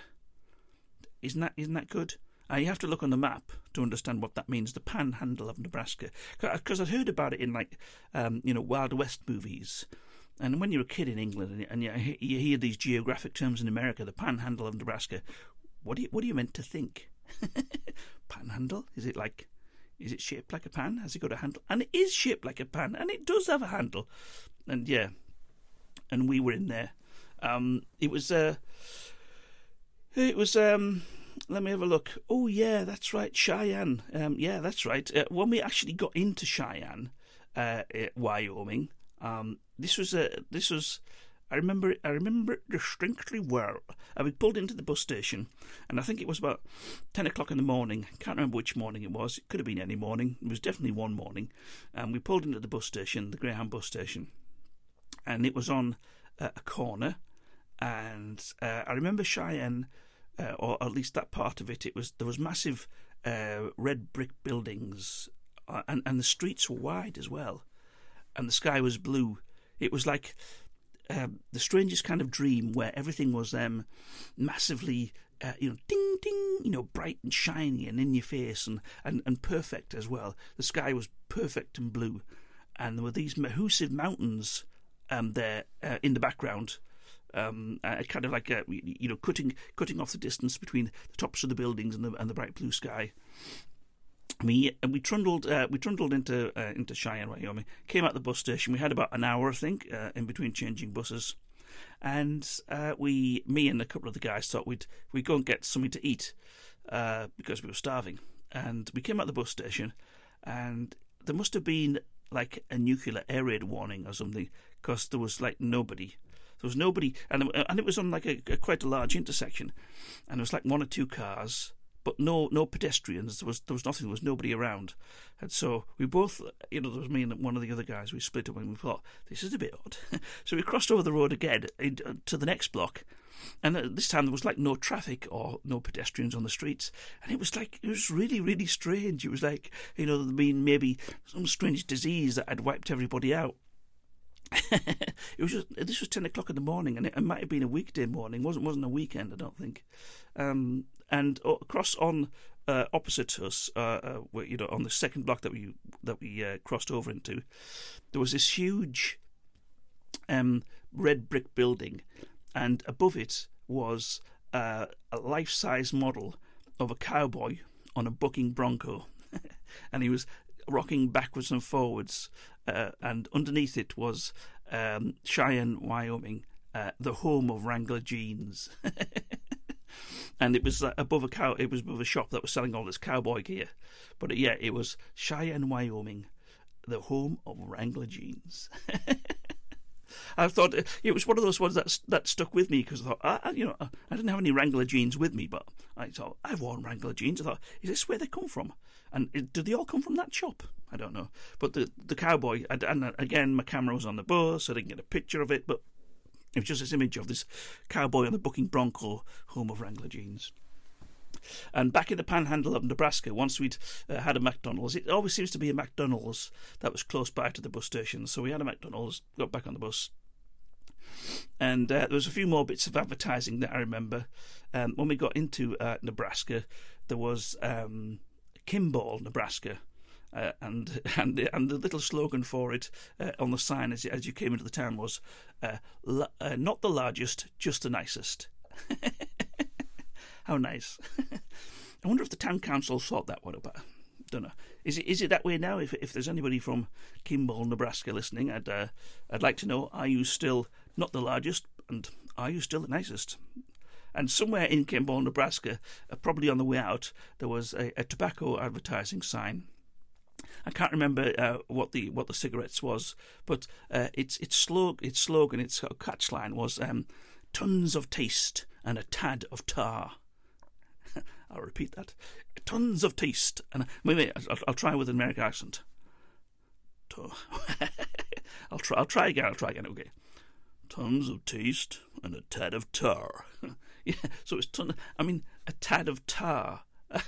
A: Isn't that isn't that good? Uh, you have to look on the map to understand what that means. The Panhandle of Nebraska, because I'd heard about it in like um, you know Wild West movies, and when you're a kid in England and you, you hear these geographic terms in America, the Panhandle of Nebraska, what do you what are you meant to think? (laughs) Panhandle? Is it like? Is it shaped like a pan? Has it got a handle? And it is shaped like a pan, and it does have a handle. And yeah, and we were in there. Um, it was uh, it was um, let me have a look. Oh yeah, that's right, Cheyenne. Um, yeah, that's right. Uh, when we actually got into Cheyenne, uh, Wyoming, um, this was a this was. I remember I remember it distinctly well. Uh, we pulled into the bus station, and I think it was about ten o'clock in the morning. Can't remember which morning it was. It could have been any morning. It was definitely one morning. And we pulled into the bus station, the Greyhound bus station, and it was on uh, a corner. And uh, I remember Cheyenne uh, or at least that part of it, it was there was massive uh, red brick buildings, uh, and and the streets were wide as well, and the sky was blue. It was like um, the strangest kind of dream where everything was um, massively, uh, you know, ding ding, you know, bright and shiny and in your face and, and, and perfect as well. The sky was perfect and blue, and there were these massive mountains um, there uh, in the background um, uh, kind of like a, you know cutting cutting off the distance between the tops of the buildings and the and the bright blue sky. We we trundled uh, we trundled into uh, into Cheyenne, Wyoming. Came out the bus station. We had about an hour, I think, uh, in between changing buses, and uh, we, me and a couple of the guys, thought we'd we'd go and get something to eat uh, because we were starving. And we came out the bus station, and there must have been like a nuclear air raid warning or something because there was like nobody there was nobody, and uh, and it was on like a, a quite a large intersection, and there was like one or two cars, but no no pedestrians. There was there was nothing. There was nobody around, and so we both, uh, you know, there was me and one of the other guys. We split up and we thought this is a bit odd. (laughs) so we crossed over the road again uh, to the next block, and uh, this time there was like no traffic or no pedestrians on the streets, and it was like it was really really strange. It was like you know there'd been maybe some strange disease that had wiped everybody out. It was just this was ten o'clock in the morning, and it, it, might have been a weekday morning. wasn't wasn't a weekend, I don't think. Um, and across on uh, opposite us, uh, uh, you know, on the second block that we that we uh, crossed over into, there was this huge um, red brick building, and above it was uh, a life-size model of a cowboy on a bucking bronco, (laughs) and he was rocking backwards and forwards, uh, and underneath it was um, Cheyenne, Wyoming, uh, the home of Wrangler jeans. (laughs) and it was uh, above a cow. It was above a shop that was selling all this cowboy gear. But uh, yeah, it was Cheyenne, Wyoming, the home of Wrangler jeans. (laughs) I thought uh, it was one of those ones that that stuck with me because I thought, I, you know, I didn't have any Wrangler jeans with me, but I thought I've worn Wrangler jeans. I thought, is this where they come from? And do they all come from that shop? I don't know. But the the cowboy, and, and again, my camera was on the bus, so I didn't get a picture of it, but it was just this image of this cowboy on the bucking bronco, home of Wrangler jeans. And back in the panhandle of Nebraska, once we'd uh, had a McDonald's, it always seems to be a McDonald's that was close by to the bus station. So we had a McDonald's, got back on the bus. And uh, there was a few more bits of advertising that I remember. Um, when we got into uh, Nebraska, there was um, Kimball, Nebraska. Uh, and (laughs) and and the little slogan for it uh, on the sign as as you came into the town was uh, la- uh, not the largest, just the nicest. (laughs) How nice. (laughs) I wonder if the town council thought that one up. I don't know. Is it is it that way now? If if there's anybody from Kimball, Nebraska, listening, I'd uh, I'd like to know: Are you still not the largest, and are you still the nicest? And somewhere in Kimball, Nebraska, uh, probably on the way out, there was a, a tobacco advertising sign. I can't remember uh, what the what the cigarettes was, but uh, its its slog its slogan its catchline was um, "tons of taste and a tad of tar." (laughs) I'll repeat that. Tons of taste. And wait, wait, I'll, I'll try with an American accent. (laughs) I'll try. I'll try again. I'll try again. Okay. Tons of taste and a tad of tar. (laughs) yeah. (laughs) So it's ton. I mean, a tad of tar. (laughs)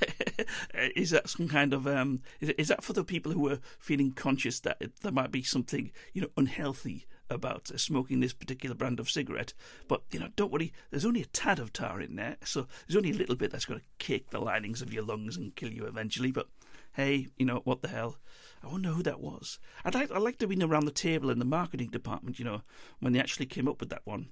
A: is that some kind of um? Is, is that for the people who are feeling conscious that it, there might be something you know unhealthy about smoking this particular brand of cigarette. But, you know, don't worry, there's only a tad of tar in there, so there's only a little bit that's going to cake the linings of your lungs and kill you eventually. But hey, you know, what the hell? I wonder who that was. I'd like, I'd like to have been around the table in the marketing department, you know, when they actually came up with that one.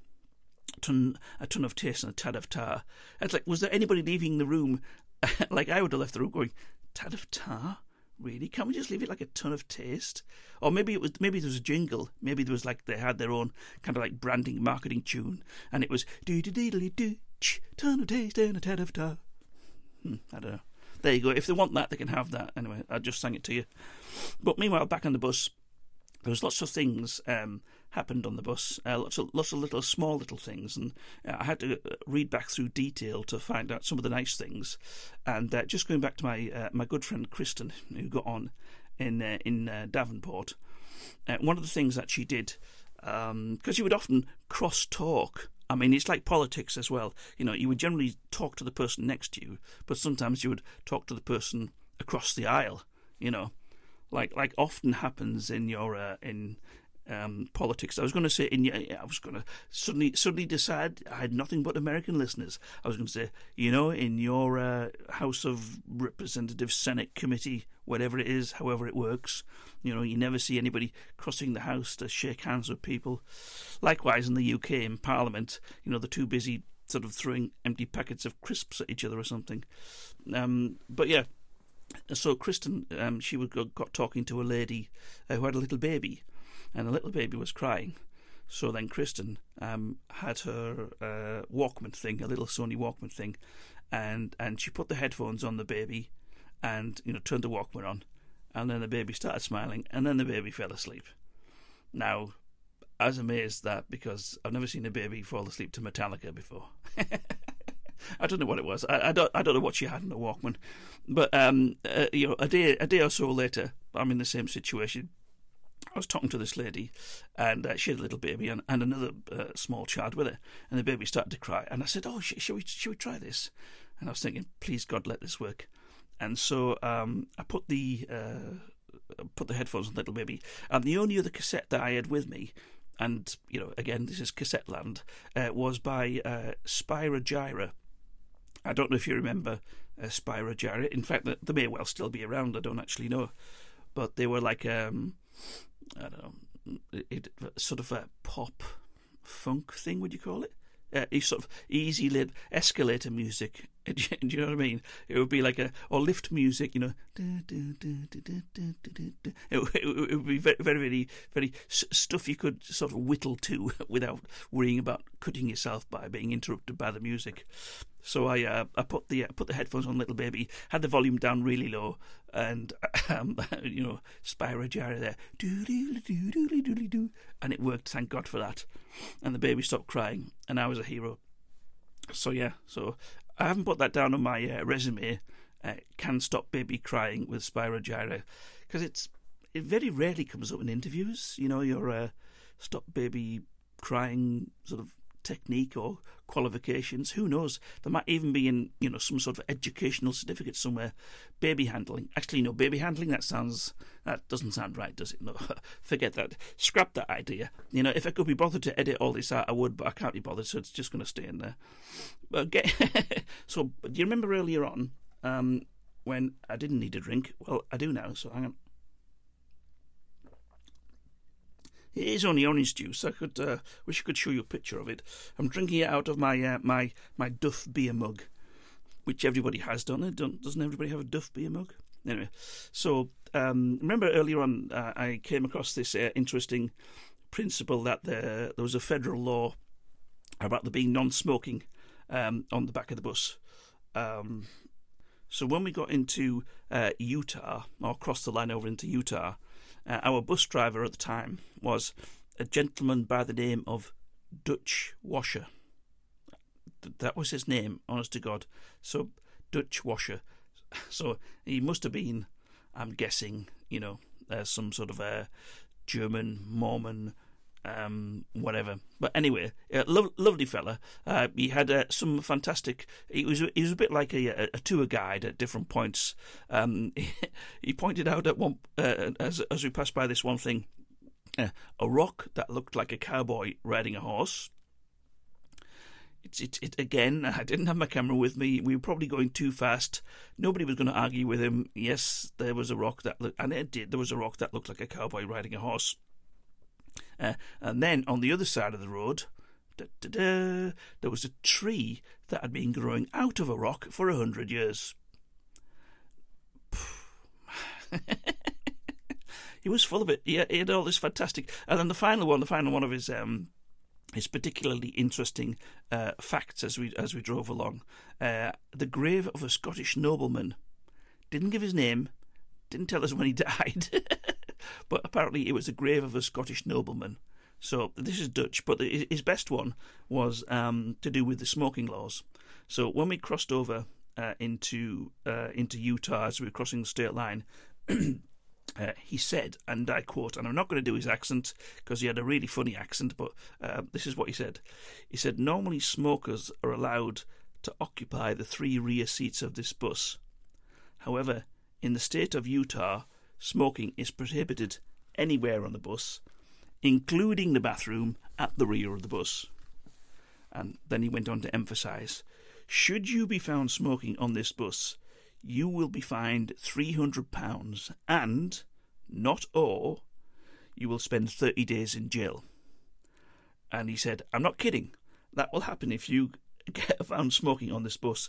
A: Ton, a ton of taste and a tad of tar. It's like, was there anybody leaving the room (laughs) like I would have left the room going, tad of tar? Really? Can't we just leave it like a ton of taste? Or maybe it was maybe there was a jingle. Maybe there was like they had their own kind of like branding marketing tune, and it was do do do do ton of taste and a tad of tar. Hmm, I don't know. There you go. If they want that, they can have that. Anyway, I just sang it to you. But meanwhile, back on the bus, there was lots of things um, happened on the bus, uh, lots of lots of little small little things, and uh, I had to uh, read back through detail to find out some of the nice things. And uh, just going back to my uh, my good friend Kristen, who got on in uh, in Davenport, one of the things that she did, because um, you would often cross talk. I mean, it's like politics as well. You know, you would generally talk to the person next to you, but sometimes you would talk to the person across the aisle. You know, like like often happens in your in um, politics. I was going to say in I was going to suddenly suddenly decide I had nothing but American listeners. I was going to say, you know, in your uh, House of Representatives, Senate committee, whatever it is, however it works, you know, you never see anybody crossing the house to shake hands with people. Likewise, in the UK, in Parliament, you know, they're too busy sort of throwing empty packets of crisps at each other or something. Um, but yeah. So Kristen, um, she got, got talking to a lady uh, who had a little baby, and the little baby was crying. So then Kristen um, had her uh, Walkman thing, a little Sony Walkman thing, and and she put the headphones on the baby, and you know turned the Walkman on, and then the baby started smiling, and then the baby fell asleep. Now, I was amazed that because I've never seen a baby fall asleep to Metallica before. (laughs) I don't know what it was. I, I, don't. I don't know what she had in the Walkman, but um, uh, you know, a day a day or so later, I'm in the same situation. I was talking to this lady, and uh, she had a little baby and, and another uh, small child with her, and the baby started to cry. And I said, "Oh, sh- shall we shall we try this?" And I was thinking, "Please God, let this work." And so um, I put the uh, put the headphones on the little baby, and the only other cassette that I had with me, and you know, again, this is cassette land, uh, was by uh, Spyro Gyra. I don't know if you remember uh, Spyro Gyra. In fact, they may well still be around. I don't actually know, but they were like um, I don't know, it, sort of a pop funk thing. Would you call it? Uh, sort of easy lid escalator music. (laughs) Do you know what I mean? It would be like a or lift music, you know. It, it, would be very, very, very stuff you could sort of whittle to (laughs) without worrying about cutting yourself by being interrupted by the music. So I uh, I put the uh, put the headphones on, little baby, had the volume down really low, and (laughs) um, (laughs) you know Spyro Gyra there, Do do do do do do and it worked. Thank God for that. And the baby stopped crying, and I was a hero. So yeah, so I haven't put that down on my uh, resume. Uh, can stop baby crying with Spyro Gyra because it's it very rarely comes up in interviews. You know, your uh, stop baby crying sort of technique or qualifications. Who knows? There might even be in you know some sort of educational certificate somewhere. Baby handling. Actually, no, baby handling. That sounds that doesn't sound right, does it? No, (laughs) forget that. Scrap that idea. You know, if I could be bothered to edit all this out, I would, but I can't be bothered, so it's just going to stay in there. But get (laughs) so. Do you remember earlier on um, when I didn't need a drink? Well, I do now. So hang on. It is only orange juice. I could uh, wish I could show you a picture of it. I'm drinking it out of my uh, my my Duff beer mug, which everybody has, don't they? Don't, doesn't everybody have a Duff beer mug? Anyway, so um, remember earlier on, uh, I came across this uh, interesting principle that there, there was a federal law about there being non-smoking um, on the back of the bus. Um, so when we got into uh, Utah, or crossed the line over into Utah, uh, our bus driver at the time was a gentleman by the name of Dutch Washer. That was his name, honest to God. So, Dutch Washer. So, he must have been, I'm guessing, you know, uh, some sort of a German, Mormon, um, whatever. But anyway, uh, lo- lovely fella. Uh, he had uh, some fantastic. He was he was a bit like a, a tour guide at different points. Um, he, (laughs) he, pointed out at one uh, as as we passed by this one thing, uh, a rock that looked like a cowboy riding a horse. It's it, it again. (laughs) I didn't have my camera with me. We were probably going too fast. Nobody was going to argue with him. Yes, there was a rock that looked, and it did. There was a rock that looked like a cowboy riding a horse. Uh, and then on the other side of the road, da, da, da, there was a tree that had been growing out of a rock for a hundred years. (laughs) he was full of it. He had, he had all this fantastic. And then the final one, the final one of his um, his particularly interesting uh, facts as we as we drove along. Uh, the grave of a Scottish nobleman. Didn't give his name. Didn't tell us when he (laughs) died. But apparently it was the grave of a Scottish nobleman. So this is Dutch, but his best one was um, to do with the smoking laws. So when we crossed over uh, into uh, into Utah as we were crossing the state line. (clears throat) Uh, he said, and I quote, and I'm not going to do his accent because he had a really funny accent, but uh, this is what he said. He said, Normally smokers are allowed to occupy the three rear seats of this bus. However, in the state of Utah, smoking is prohibited anywhere on the bus, including the bathroom at the rear of the bus. And then he went on to emphasize should you be found smoking on this bus, you will be fined £300 and, not or, you will spend 30 days in jail. And he said, I'm not kidding. That will happen if you (laughs) get found smoking on this bus.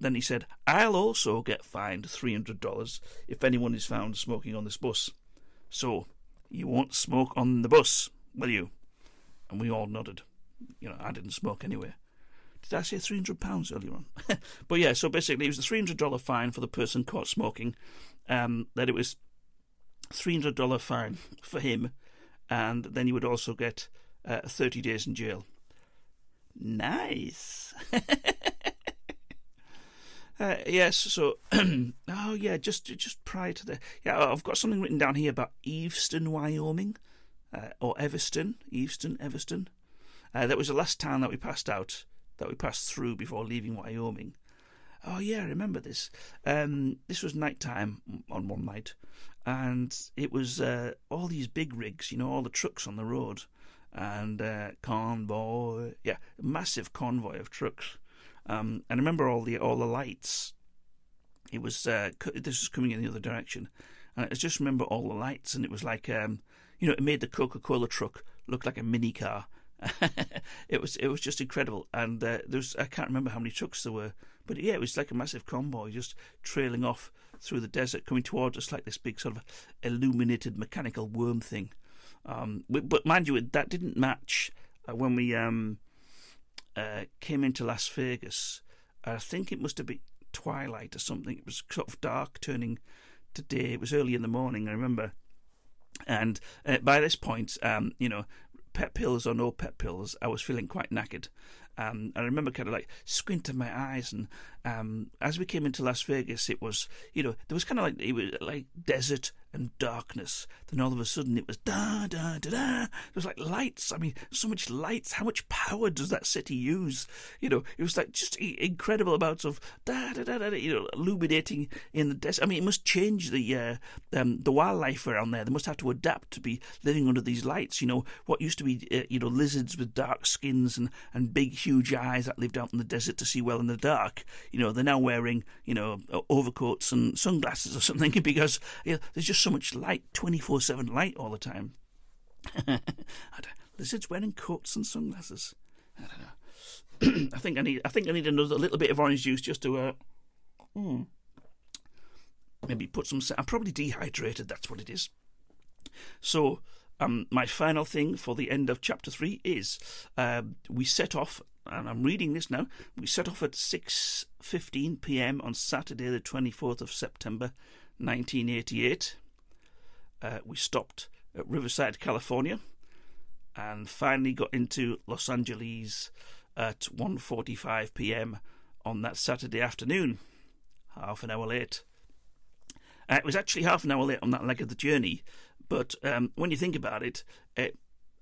A: Then he said, I'll also get fined $300 if anyone is found smoking on this bus. So, you won't smoke on the bus, will you? And we all nodded. You know, I didn't smoke anyway. Did I say three hundred pounds earlier on? (laughs) but yeah, so basically it was a three hundred dollar fine for the person caught smoking. Um, that it was three hundred dollar fine for him, and then you would also get uh, thirty days in jail. Nice. (laughs) Uh, yes, so (clears throat) oh yeah, just just prior to the yeah, I've got something written down here about Eaveston, Wyoming, uh, or Everston, Eaveston, Everston. Uh, that was the last town that we passed out that we passed through before leaving Wyoming. Oh yeah, I remember this. Um, this was night time on one night, and it was uh, all these big rigs, you know, all the trucks on the road, and uh, convoy, yeah, massive convoy of trucks. Um, and I remember all the all the lights. It was uh, this was coming in the other direction, and I just remember all the lights, and it was like um, you know, it made the Coca Cola truck look like a mini car (laughs) it was it was just incredible, and uh, there was I can't remember how many trucks there were, but yeah, it was like a massive convoy just trailing off through the desert, coming towards us like this big sort of illuminated mechanical worm thing. Um, but mind you, that didn't match uh, when we um, uh, came into Las Vegas. I think it must have been twilight or something. It was sort of dark, turning to day. It was early in the morning. I remember. And uh, by this point, um, you know, pet pills or no pet pills, I was feeling quite knackered. Um, I remember kind of like squinting my eyes, and um, as we came into Las Vegas, it was you know there was kind of like it was like desert and darkness. Then all of a sudden it was da da da da. It was like lights. I mean, so much lights. How much power does that city use? You know, it was like just incredible amounts of da da da da. You know, illuminating in the desert. I mean, it must change the uh, um, the wildlife around there. They must have to adapt to be living under these lights. You know, what used to be uh, you know lizards with dark skins and and big huge eyes that lived out in the desert to see well in the dark. You know, they're now wearing you know overcoats and sunglasses or something (laughs) because you know, there's just so much light, 24 7 light all the time. (laughs) Lizards wearing coats and sunglasses. I don't know. (clears throat) I think I need. I think I need another little bit of orange juice just to. Uh, mm, maybe put some. I'm probably dehydrated. That's what it is. So, um, my final thing for the end of chapter three is uh, we set off, I'm reading this now. We set off at six fifteen p.m. on Saturday, the twenty fourth of September, nineteen eighty eight uh, we stopped at Riverside, California, and finally got into Los Angeles at 1:45 p.m. on that Saturday afternoon, half an hour late. Uh, it was actually half an hour late on that leg of the journey, but um, when you think about it, it,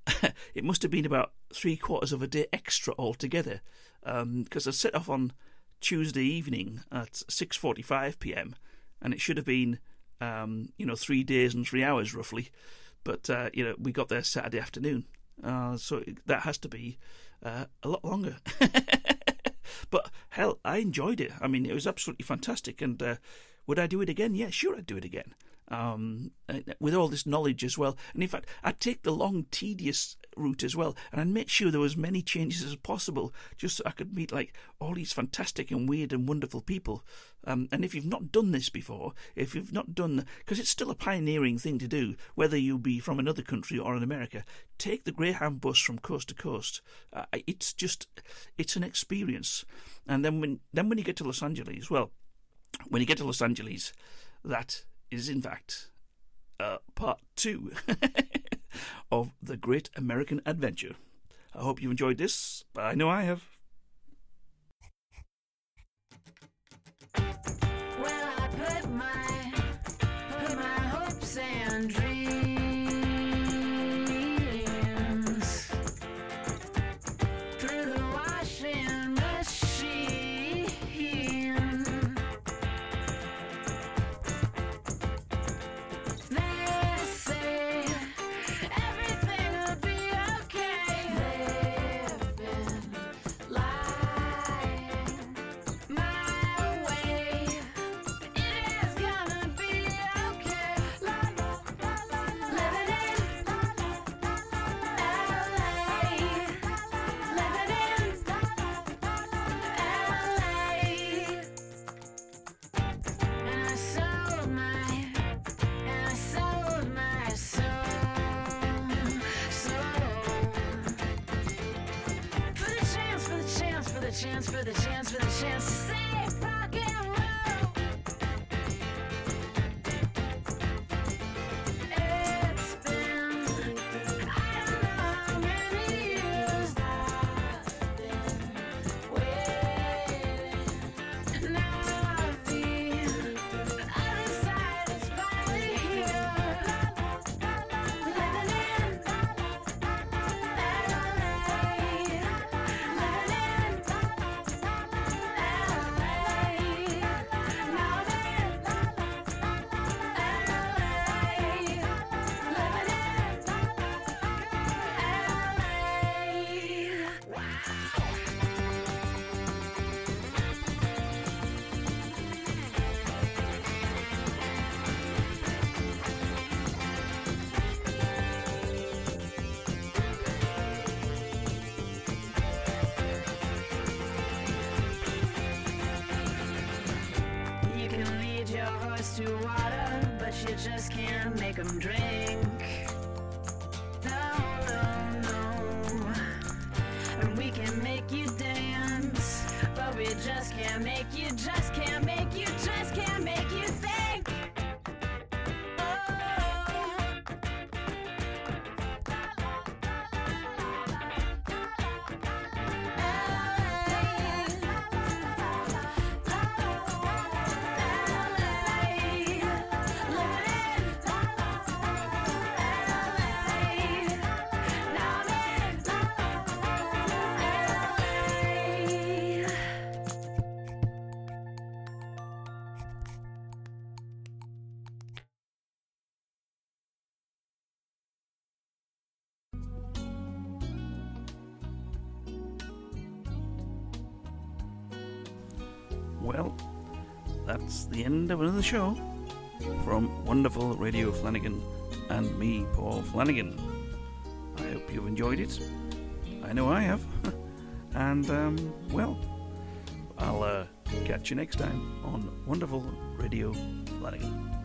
A: (laughs) it must have been about three quarters of a day extra altogether, because um, I set off on Tuesday evening at 6:45 p.m. and it should have been um, you know, three days and three hours roughly. But uh, you know, we got there Saturday afternoon, uh, so that has to be uh, a lot longer. (laughs) but hell, I enjoyed it. I mean, it was absolutely fantastic. And uh, would I do it again? Yeah, sure, I'd do it again. Um, uh, with all this knowledge as well. And in fact, I'd take the long, tedious route as well, and I'd make sure there was many changes as possible, just so I could meet like all these fantastic and weird and wonderful people. Um, and if you've not done this before, if you've not done, because it's still a pioneering thing to do, whether you be from another country or in America, take the Greyhound bus from coast to coast. Uh, it's just, it's an experience. And then when then when you get to Los Angeles, well, when you get to Los Angeles, that is in fact uh, part two (laughs) of the Great American Adventure. I hope you enjoyed this. But I know I have.
B: Make him drink. No, no, no. And we can make you dance, but we just can't make
A: the end of another show from wonderful Radio Flanagan and me, Paul Flanagan. I hope you've enjoyed it. I know I have. (laughs) and, um, well, I'll uh, catch you next time on Wonderful Radio Flanagan.